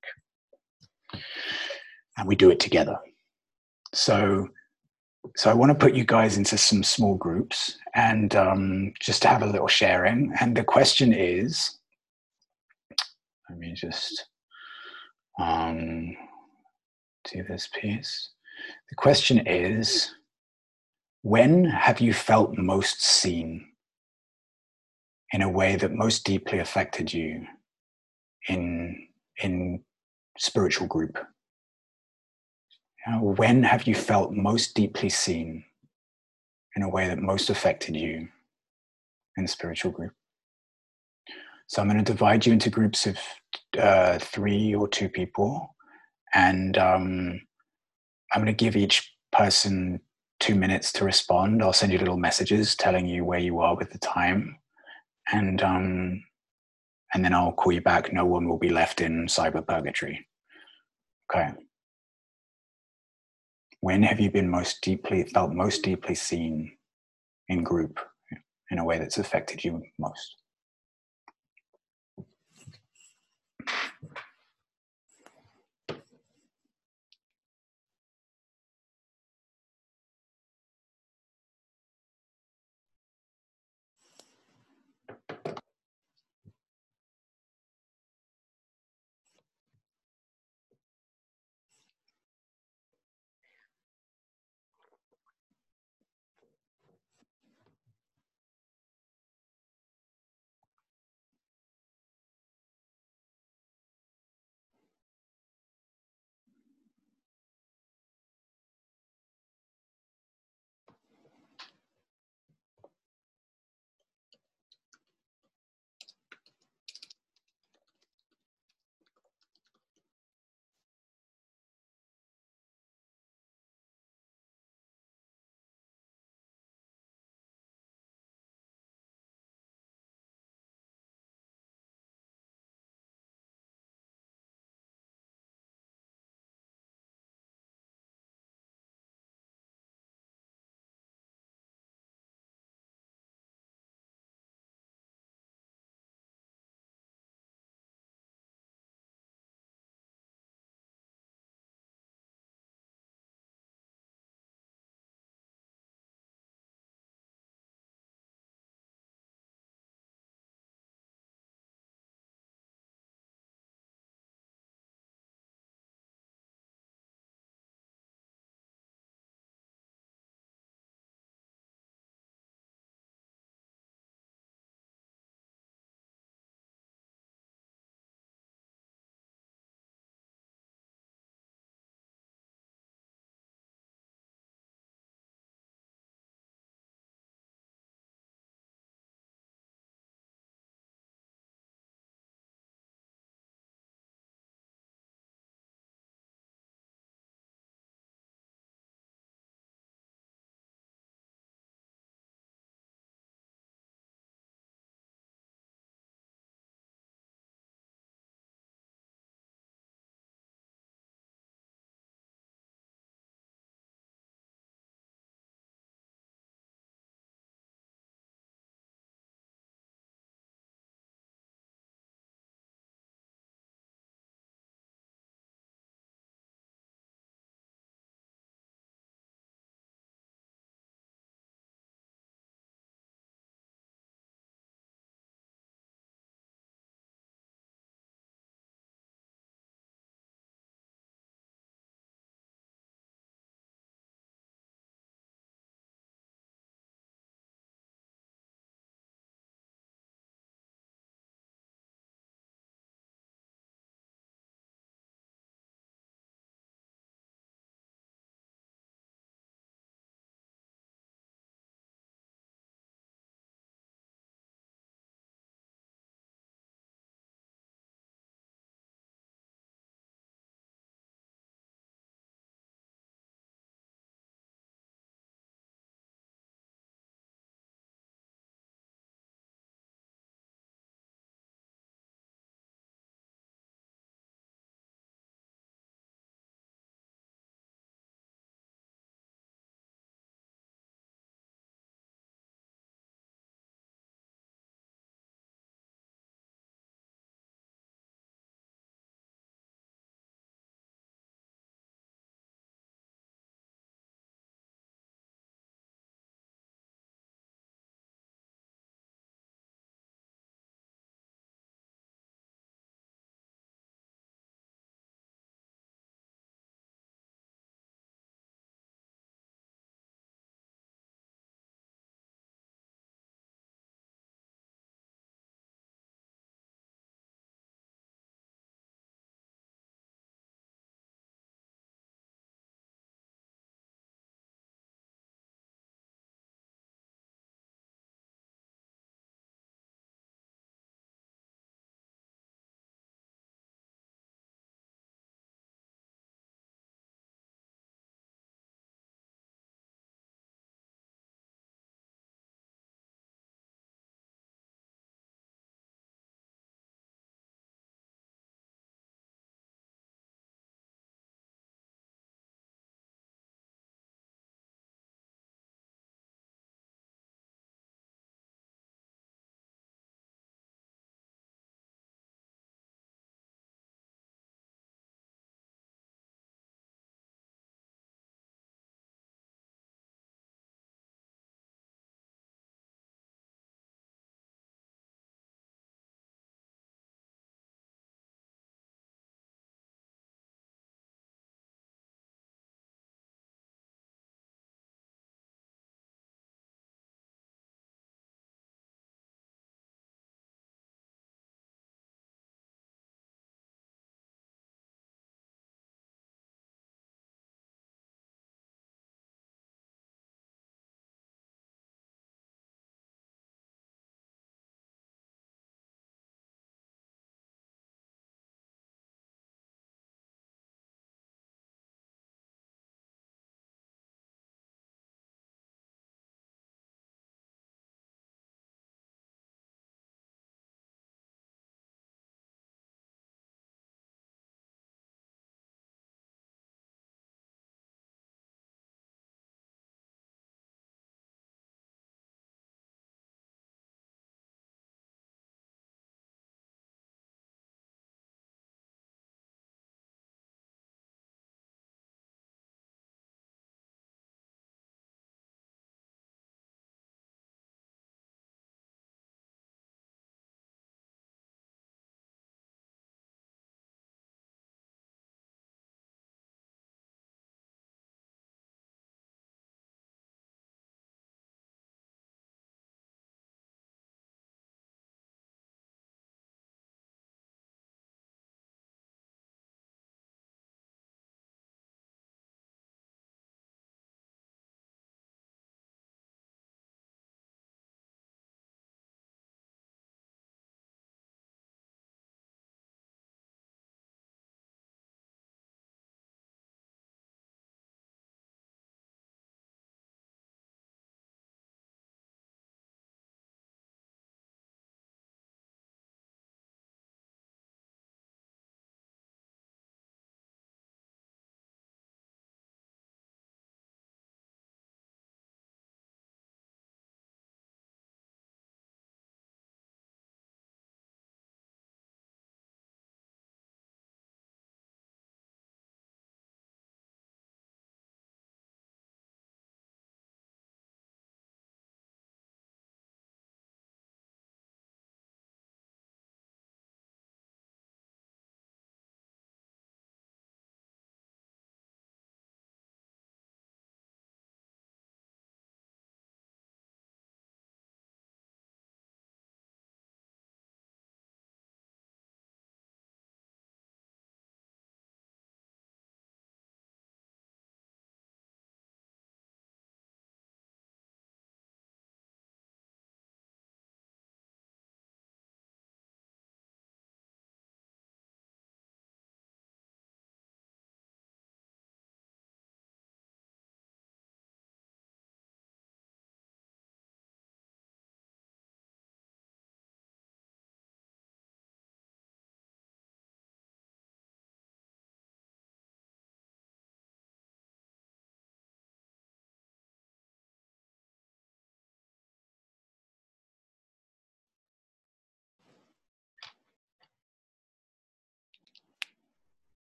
And we do it together. So so I want to put you guys into some small groups and um, just to have a little sharing. And the question is, let me just um, do this piece. The question is, when have you felt most seen in a way that most deeply affected you in in spiritual group? When have you felt most deeply seen in a way that most affected you in the spiritual group? So I'm going to divide you into groups of uh, three or two people, and um, I'm going to give each person two minutes to respond. I'll send you little messages telling you where you are with the time, and um, and then I'll call you back. No one will be left in cyber purgatory. Okay when have you been most deeply felt most deeply seen in group in a way that's affected you most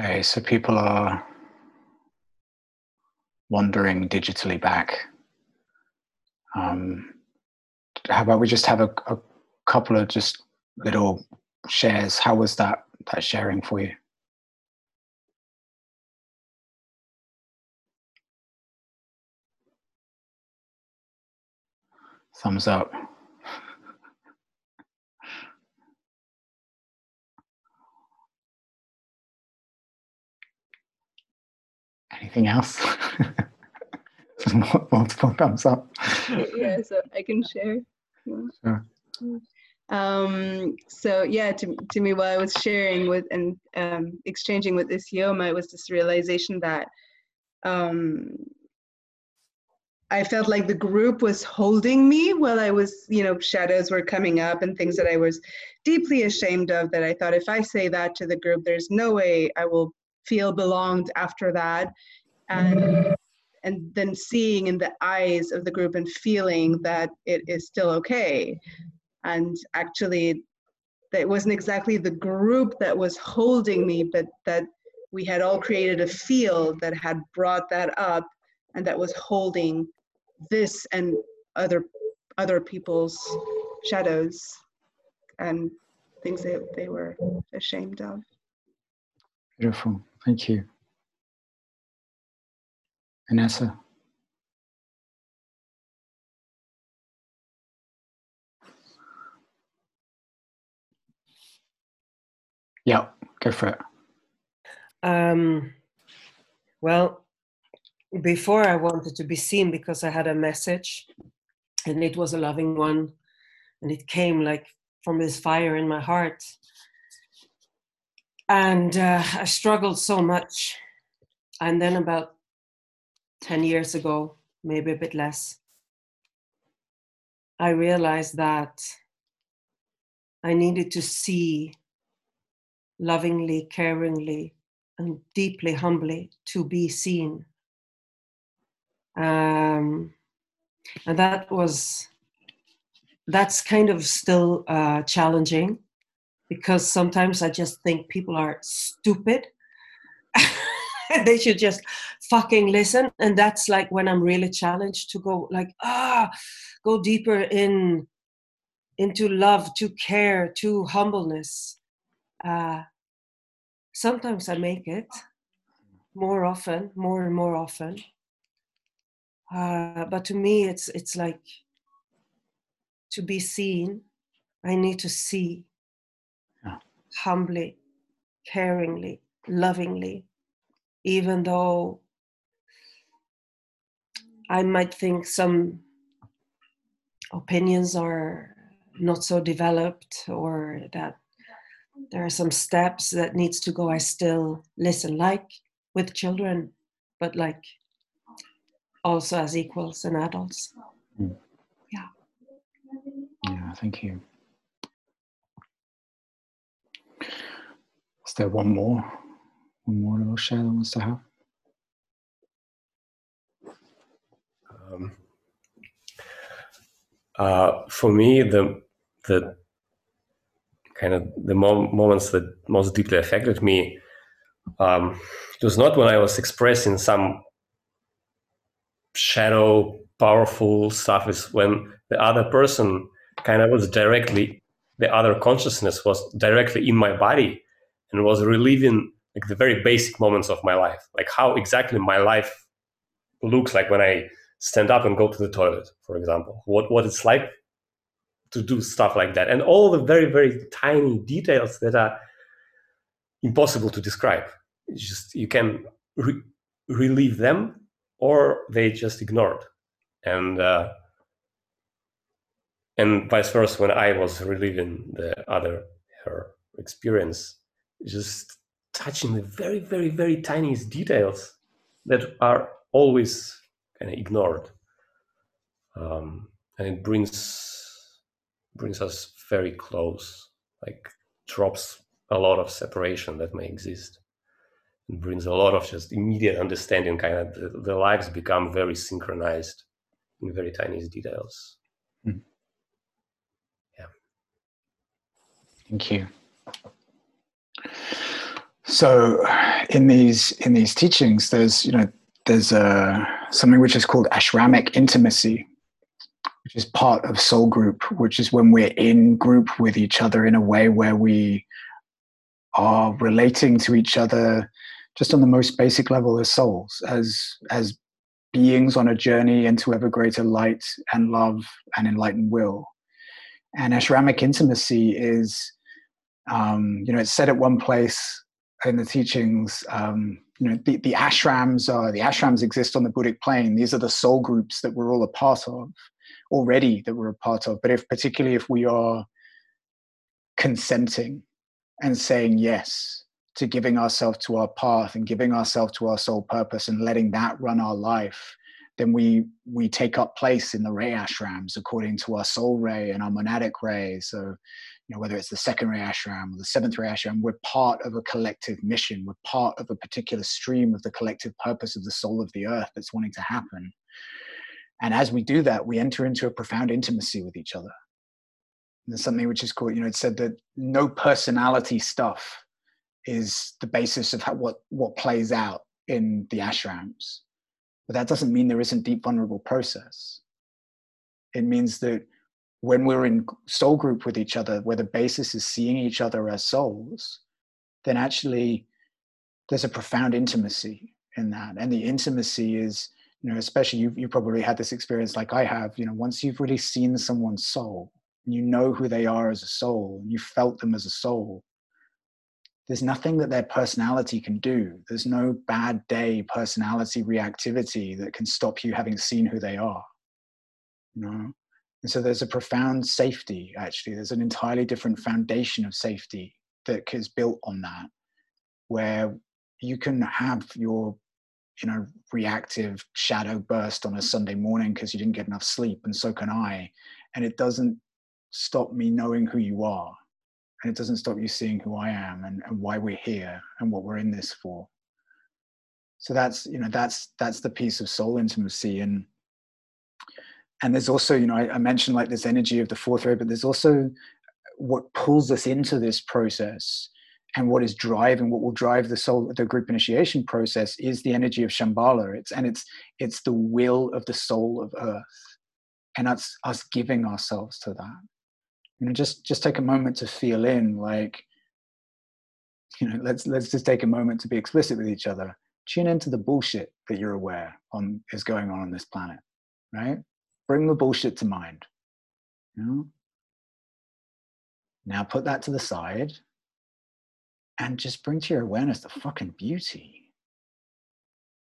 Okay, so people are wandering digitally back. Um, how about we just have a, a couple of just little shares? How was that that sharing for you? Thumbs up. Anything else? Multiple thumbs up. yeah, so I can share. Sure. Um, so yeah, to, to me, while I was sharing with and um, exchanging with this Isioma, it was this realization that um, I felt like the group was holding me while I was, you know, shadows were coming up and things that I was deeply ashamed of. That I thought if I say that to the group, there's no way I will feel belonged after that. And and then seeing in the eyes of the group and feeling that it is still okay. And actually that it wasn't exactly the group that was holding me but that we had all created a field that had brought that up and that was holding this and other other people's shadows and things that they were ashamed of. Beautiful thank you Vanessa. Yeah, go for it. Um, well, before I wanted to be seen because I had a message and it was a loving one and it came like from this fire in my heart. And uh, I struggled so much. And then about 10 years ago, maybe a bit less, I realized that I needed to see lovingly, caringly, and deeply humbly to be seen. Um, and that was, that's kind of still uh, challenging because sometimes I just think people are stupid. they should just fucking listen and that's like when i'm really challenged to go like ah go deeper in into love to care to humbleness uh sometimes i make it more often more and more often uh but to me it's it's like to be seen i need to see. Humbly caringly lovingly even though I might think some opinions are not so developed or that there are some steps that needs to go. I still listen like with children but like also as equals and adults. Mm. yeah. Yeah thank you is there one more? One more little share that wants to have? Um, uh, for me, the the kind of the mom- moments that most deeply affected me um, it was not when I was expressing some shadow powerful stuff. Is when the other person kind of was directly the other consciousness was directly in my body and was relieving like the very basic moments of my life, like how exactly my life looks like when I stand up and go to the toilet, for example, what what it's like to do stuff like that, and all the very very tiny details that are impossible to describe. It's just you can re- relieve them, or they just ignored, and uh, and vice versa. When I was relieving the other her experience, just touching the very, very, very tiniest details that are always kind of ignored. Um, and it brings brings us very close, like drops a lot of separation that may exist. It brings a lot of just immediate understanding, kind of the, the lives become very synchronized in very tiny details. Mm. Yeah. Thank you. So in these in these teachings there's you know there's a something which is called ashramic intimacy which is part of soul group which is when we're in group with each other in a way where we are relating to each other just on the most basic level as souls as as beings on a journey into ever greater light and love and enlightened will. And ashramic intimacy is um, you know it's said at one place in the teachings, um, you know, the, the ashrams are the ashrams exist on the Buddhic plane. These are the soul groups that we're all a part of already that we're a part of. But if particularly if we are consenting and saying yes to giving ourselves to our path and giving ourselves to our soul purpose and letting that run our life, then we we take up place in the ray ashrams according to our soul ray and our monadic ray. So you know, whether it's the second ray ashram or the seventh ray ashram, we're part of a collective mission. We're part of a particular stream of the collective purpose of the soul of the earth that's wanting to happen. And as we do that, we enter into a profound intimacy with each other. And there's something which is called, you know, it said that no personality stuff is the basis of how, what, what plays out in the ashrams. But that doesn't mean there isn't deep vulnerable process. It means that when we're in soul group with each other, where the basis is seeing each other as souls, then actually there's a profound intimacy in that. And the intimacy is, you know, especially you, you probably had this experience like I have, you know, once you've really seen someone's soul, you know who they are as a soul, and you felt them as a soul, there's nothing that their personality can do. There's no bad day personality reactivity that can stop you having seen who they are. You know? And so there's a profound safety, actually. There's an entirely different foundation of safety that is built on that, where you can have your you know reactive shadow burst on a sunday morning because you didn't get enough sleep and so can i. And it doesn't stop me knowing who you are. And it doesn't stop you seeing who i am and, and why we're here and what we're in this for. So that's you know that's that's the piece of soul intimacy. And and there's also you know I, I, mentioned like this energy of the fourth ray but there's also what pulls us into this process and what is driving what will drive the soul the group initiation process is the energy of shambhala. It's and it's it's the will of the soul of earth and that's us giving ourselves to that. You know just just take a moment to feel in like you know let's let's just take a moment to be explicit with each other. Tune into the bullshit that you're aware on is going on on this planet right Bring the bullshit to mind. You know? Now put that to the side and just bring to your awareness the fucking beauty.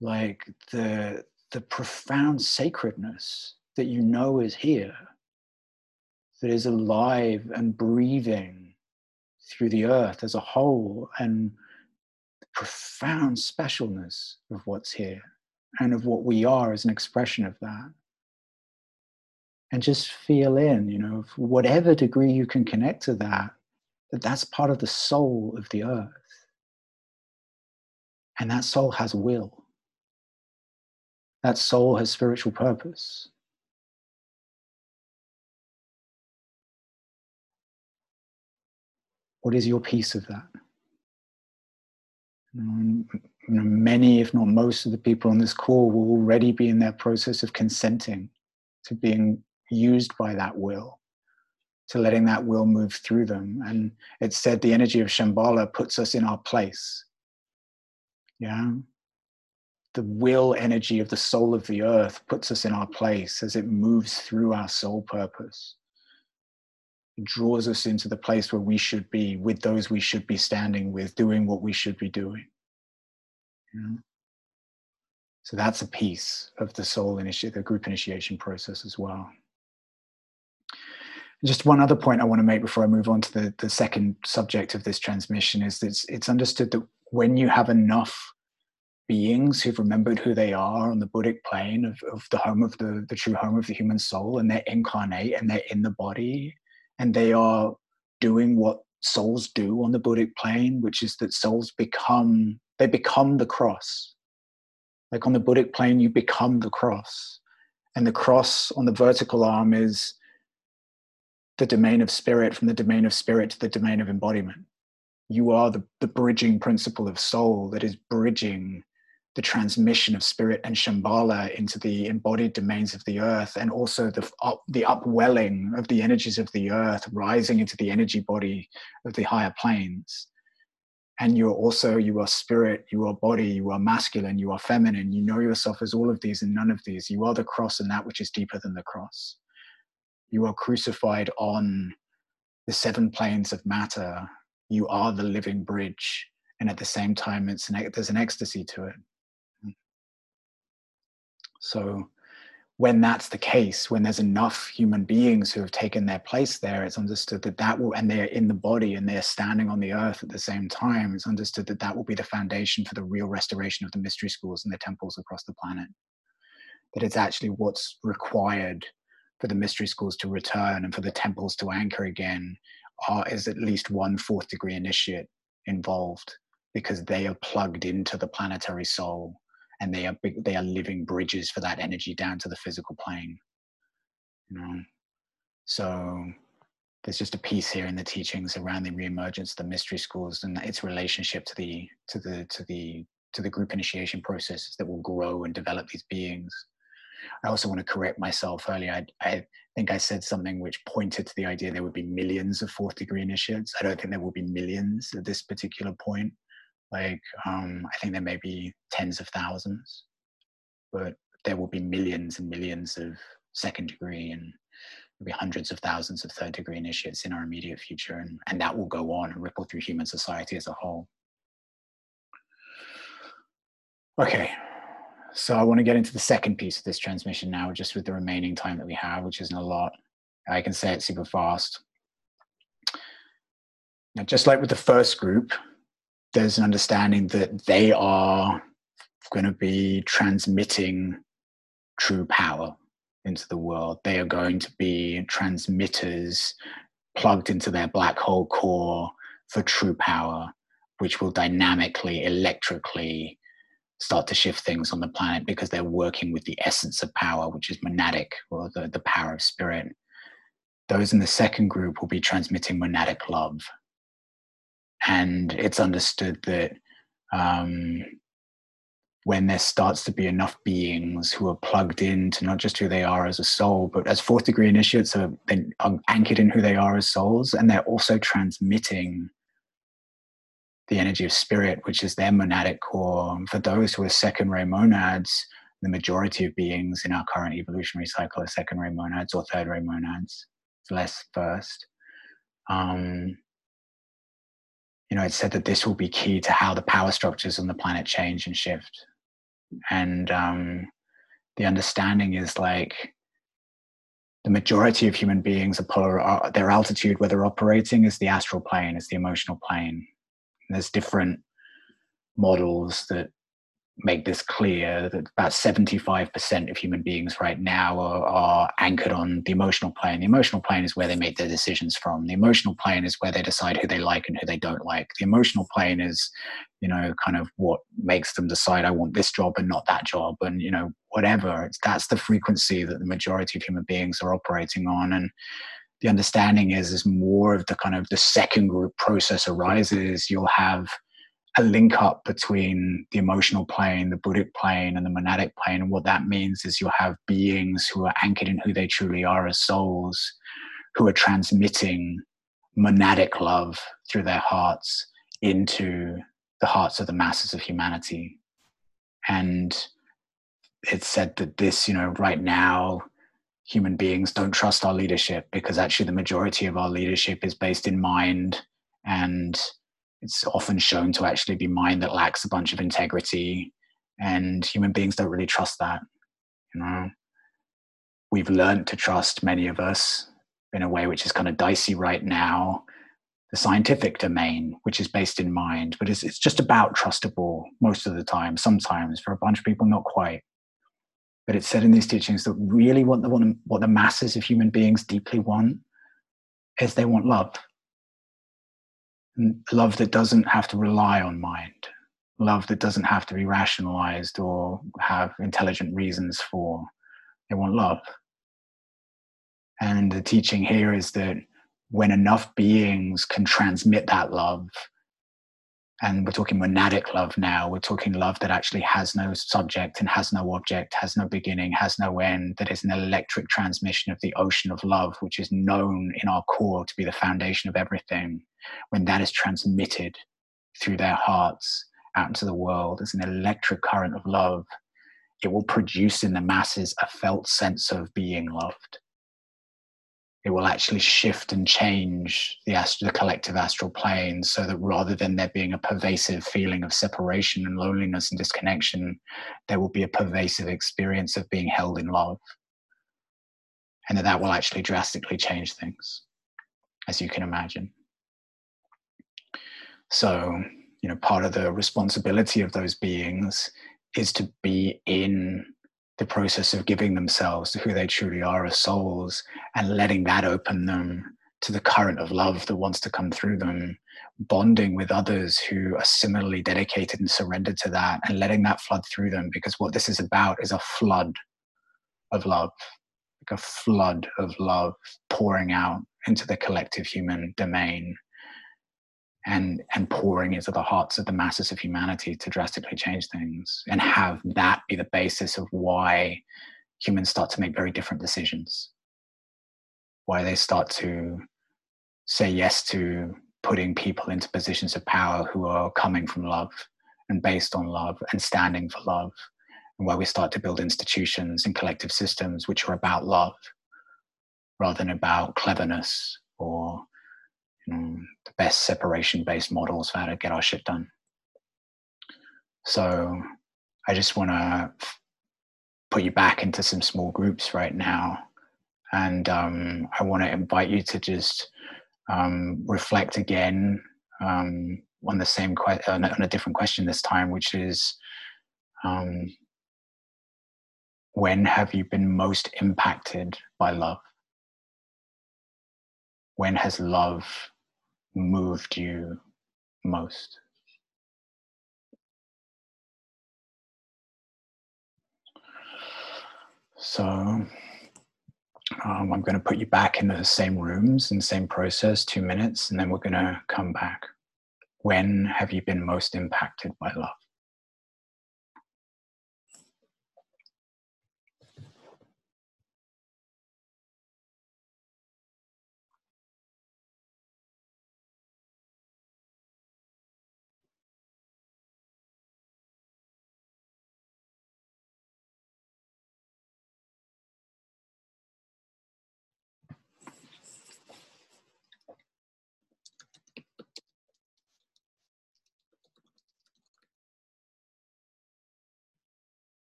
Like the the profound sacredness that you know is here, that is alive and breathing through the earth as a whole, and the profound specialness of what's here and of what we are as an expression of that and just feel in, you know, whatever degree you can connect to that, that that's part of the soul of the earth. And that soul has will. That soul has spiritual purpose. What is your piece of that? You know, many, if not most, of the people on this call will already be in their process of consenting to being used by that will, to letting that will move through them. And it said the energy of Shambhala puts us in our place. Yeah. The will energy of the soul of the earth puts us in our place as it moves through our soul purpose. It draws us into the place where we should be, with those we should be standing with, doing what we should be doing. Yeah. So that's a piece of the soul initiate, the group initiation process as well. Just one other point I want to make before I move on to the, the second subject of this transmission is that it's, it's understood that when you have enough beings who've remembered who they are on the Buddhic plane of, of the home of the, the true home of the human soul, and they're incarnate and they're in the body, and they are doing what souls do on the Buddhic plane, which is that souls become they become the cross. Like on the Buddhic plane, you become the cross. And the cross on the vertical arm is the domain of spirit from the domain of spirit to the domain of embodiment. you are the, the bridging principle of soul that is bridging the transmission of spirit and Shambhala into the embodied domains of the earth, and also the up, the upwelling of the energies of the earth rising into the energy body of the higher planes. And you are also you are spirit, you are body, you are masculine, you are feminine. You know yourself as all of these and none of these. You are the cross and that which is deeper than the cross. You are crucified on the seven planes of matter. You are the living bridge, and at the same time, it's an, there's an ecstasy to it so when that's the case, when there's enough human beings who have taken their place there, it's understood that that will, and they're in the body and they're standing on the earth at the same time, it's understood that that will be the foundation for the real restoration of the mystery schools and the temples across the planet. That it's actually what's required for the mystery schools to return and for the temples to anchor again are, is at least one fourth degree initiate involved because they are plugged into the planetary soul and they are they are living bridges for that energy down to the physical plane. You know? So there's just a piece here in the teachings around the reemergence of the mystery schools and its relationship to the to the to the to the group initiation processes that will grow and develop these beings i also want to correct myself earlier I, I think i said something which pointed to the idea there would be millions of fourth degree initiates i don't think there will be millions at this particular point like, um, I think there may be tens of thousands, but there will be millions and millions of second degree and maybe hundreds of thousands of third degree initiates in our immediate future. And, and that will go on and ripple through human society as a whole. Okay, so I want to get into the second piece of this transmission now, just with the remaining time that we have, which isn't a lot. I can say it super fast. Now, just like with the first group, there's an understanding that they are going to be transmitting true power into the world. They are going to be transmitters plugged into their black hole core for true power, which will dynamically, electrically start to shift things on the planet because they're working with the essence of power, which is monadic or the, the power of spirit. Those in the second group will be transmitting monadic love, and it's understood that um, when there starts to be enough beings who are plugged into not just who they are as a soul, but as fourth degree initiates are, are anchored in who they are as souls, and they're also transmitting the energy of spirit, which is their monadic core. For those who are second ray monads, the majority of beings in our current evolutionary cycle are second ray monads or third ray monads, It's less first. Um, you know, it's said that this will be key to how the power structures on the planet change and shift. And um, the understanding is like the majority of human beings are polar, their altitude where they're operating is the astral plane, is the emotional plane. There's different models that make this clear that about 75% of human beings right now are, are, anchored on the emotional plane. The emotional plane is where they make their decisions from. The emotional plane is where they decide who they like and who they don't like. The emotional plane is, you know, kind of what makes them decide I want this job and not that job and, you know, whatever. It's, that's the frequency that the majority of human beings are operating on. And the understanding is, as more of the kind of the second group process arises, you'll have – a link up between the emotional plane, the Buddhic plane, and the monadic plane. And what that means is you'll have beings who are anchored in who they truly are as souls, who are transmitting monadic love through their hearts into the hearts of the masses of humanity. And it's said that this, you know, right now, human beings don't trust our leadership because actually the majority of our leadership is based in mind and it's often shown to actually be mind that lacks a bunch of integrity and human beings don't really trust that you know? We've learned to trust many of us in a way which is kind of dicey right now the scientific domain which is based in mind but it's, it's just about trustable most of the time sometimes for a bunch of people not quite but it's said in these teachings that really what the, what the masses of human beings deeply want is they want love love that doesn't have to rely on mind, love that doesn't have to be rationalized or have intelligent reasons for. They want love. And the teaching here is that when enough beings can transmit that love, and we're talking monadic love now. We're talking love that actually has no subject and has no object has no beginning has no end that is an electric transmission of the ocean of love which is known in our core to be the foundation of everything when that is transmitted through their hearts out into the world as an electric current of love it will produce in the masses a felt sense of being loved it will actually shift and change the, astral, the collective astral plane so that rather than there being a pervasive feeling of separation and loneliness and disconnection, there will be a pervasive experience of being held in love. And that that will actually drastically change things, as you can imagine. So, you know, part of the responsibility of those beings is to be in the process of giving themselves to who they truly are as souls and letting that open them to the current of love that wants to come through them, bonding with others who are similarly dedicated and surrendered to that, and letting that flood through them. Because what this is about is a flood of love, like a flood of love pouring out into the collective human domain and and pouring into the hearts of the masses of humanity to drastically change things and have that be the basis of why humans start to make very different decisions. Why they start to say yes to putting people into positions of power who are coming from love and based on love and standing for love. And why we start to build institutions and collective systems which are about love rather than about cleverness or the best separation based models for how to get our shit done. So I just want to put you back into some small groups right now. And um, I want to invite you to just um, reflect again um, on the same question, on a different question this time, which is um, when have you been most impacted by love? When has love moved you most? So um, I'm going to put you back in the same rooms and same process, two minutes, and then we're going to come back. When have you been most impacted by love?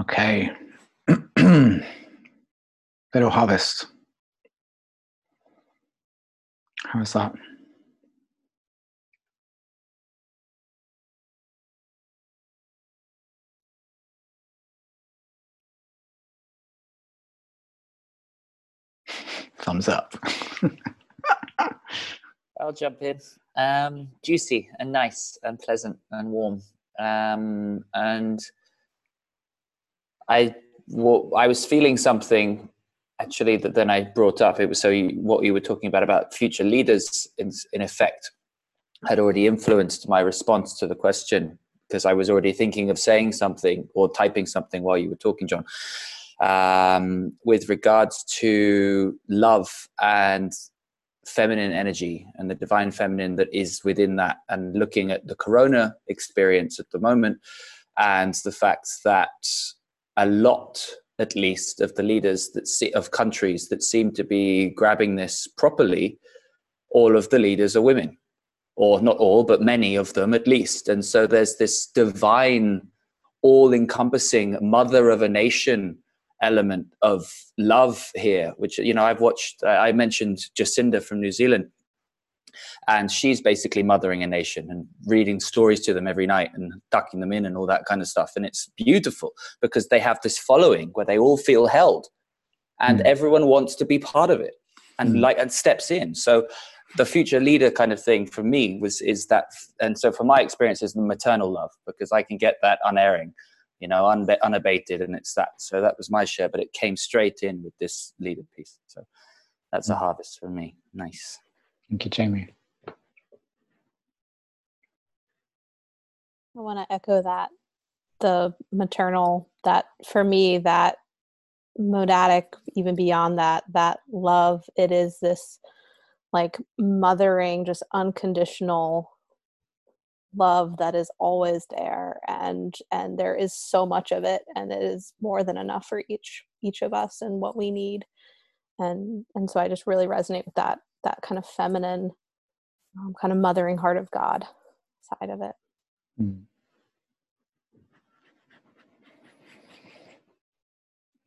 Okay. Little harvest. How is that? Thumbs up. I'll jump in. Um, juicy and nice and pleasant and warm. Um, and I, well, I was feeling something actually that then I brought up. It was so you, what you were talking about about future leaders in, in effect had already influenced my response to the question because I was already thinking of saying something or typing something while you were talking, Jon, um, with regards to love and feminine energy and the divine feminine that is within that and looking at the corona experience at the moment and the fact that a lot at least of the leaders that see, of countries that seem to be grabbing this properly all of the leaders are women. Or not all but many of them at least. And so there's this divine all encompassing mother of a nation element of love here which you know i've watched i mentioned jacinda from new zealand and she's basically mothering a nation and reading stories to them every night and tucking them in and all that kind of stuff and it's beautiful because they have this following where they all feel held and mm. everyone wants to be part of it and mm. like and steps in so the future leader kind of thing for me was is that and so for my experience is the maternal love because i can get that unerring you know, unabated, and it's that. So that was my share, but it came straight in with this leader piece. So that's a mm. harvest for me. Nice. Thank you, Jamie. I want to echo that the maternal that for me that monadic even beyond that that love it is this like mothering just unconditional love that is always there and and there is so much of it and it is more than enough for each each of us and what we need and and so i just really resonate with that that kind of feminine um, kind of mothering heart of god side of it mm.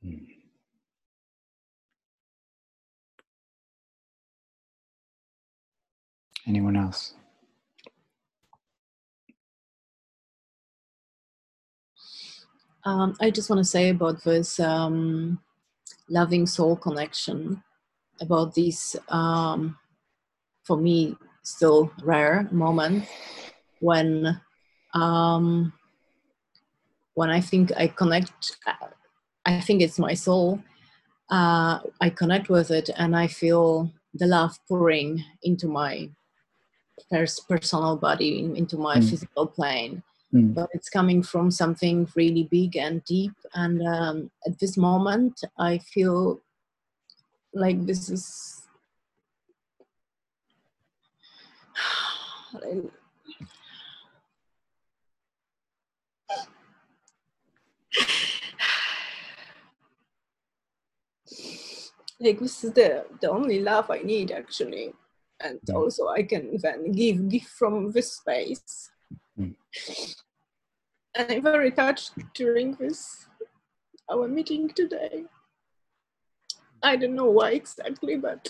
Mm. anyone else Um, I just want to say about this um, loving soul connection, about this, um, for me, still rare moment when um, when I think I connect, I think it's my soul. Uh, I connect with it and I feel the love pouring into my personal body, into my mm. physical plane mm. but it's coming from something really big and deep. And um, at this moment, I feel like this is. like this is the the only love I need actually, and mm. also I can then give give from this space. Mm. I'm very touched during this our meeting today. I don't know why exactly, but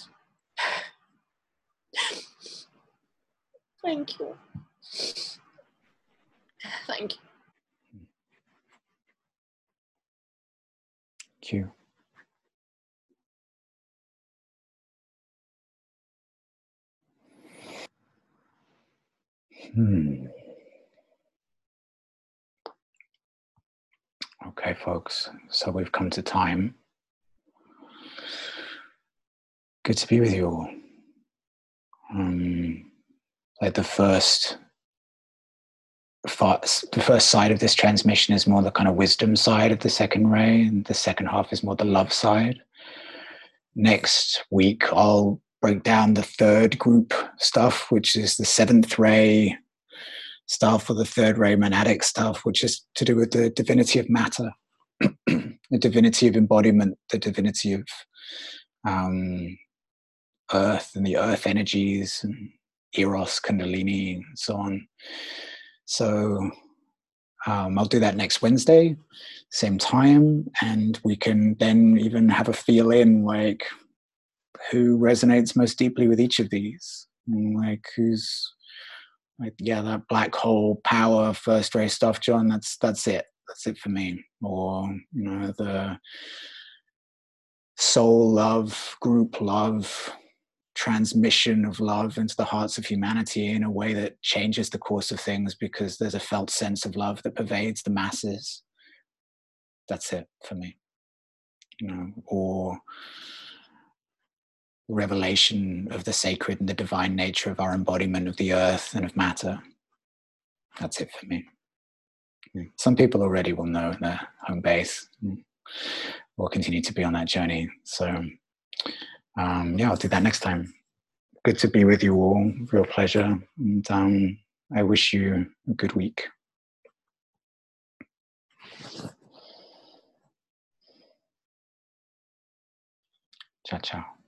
thank you. Thank you. Thank you. Hmm. Okay, folks, so we've come to time. Good to be with you all. Um, like the first the first side of this transmission is more the kind of wisdom side of the second ray, and the second half is more the love side. Next week, I'll break down the third group stuff, which is the seventh ray, stuff or the third ray monadic stuff, which is to do with the divinity of matter, the divinity of embodiment, the divinity of um, earth and the earth energies and eros, kundalini, and so on. So um, I'll do that next Wednesday, same time, and we can then even have a feel in like who resonates most deeply with each of these, like who's like yeah that black hole power first ray stuff, Jon. That's that's it. That's it for me. Or you know the soul love, group love, transmission of love into the hearts of humanity in a way that changes the course of things because there's a felt sense of love that pervades the masses. That's it for me. You know, or revelation of the sacred and the divine nature of our embodiment of the earth and of matter. That's it for me. Hmm. Some people already will know their home base. We'll continue to be on that journey. So um, yeah, I'll do that next time. Good to be with you all. Real pleasure. And um, I wish you a good week. Ciao, ciao.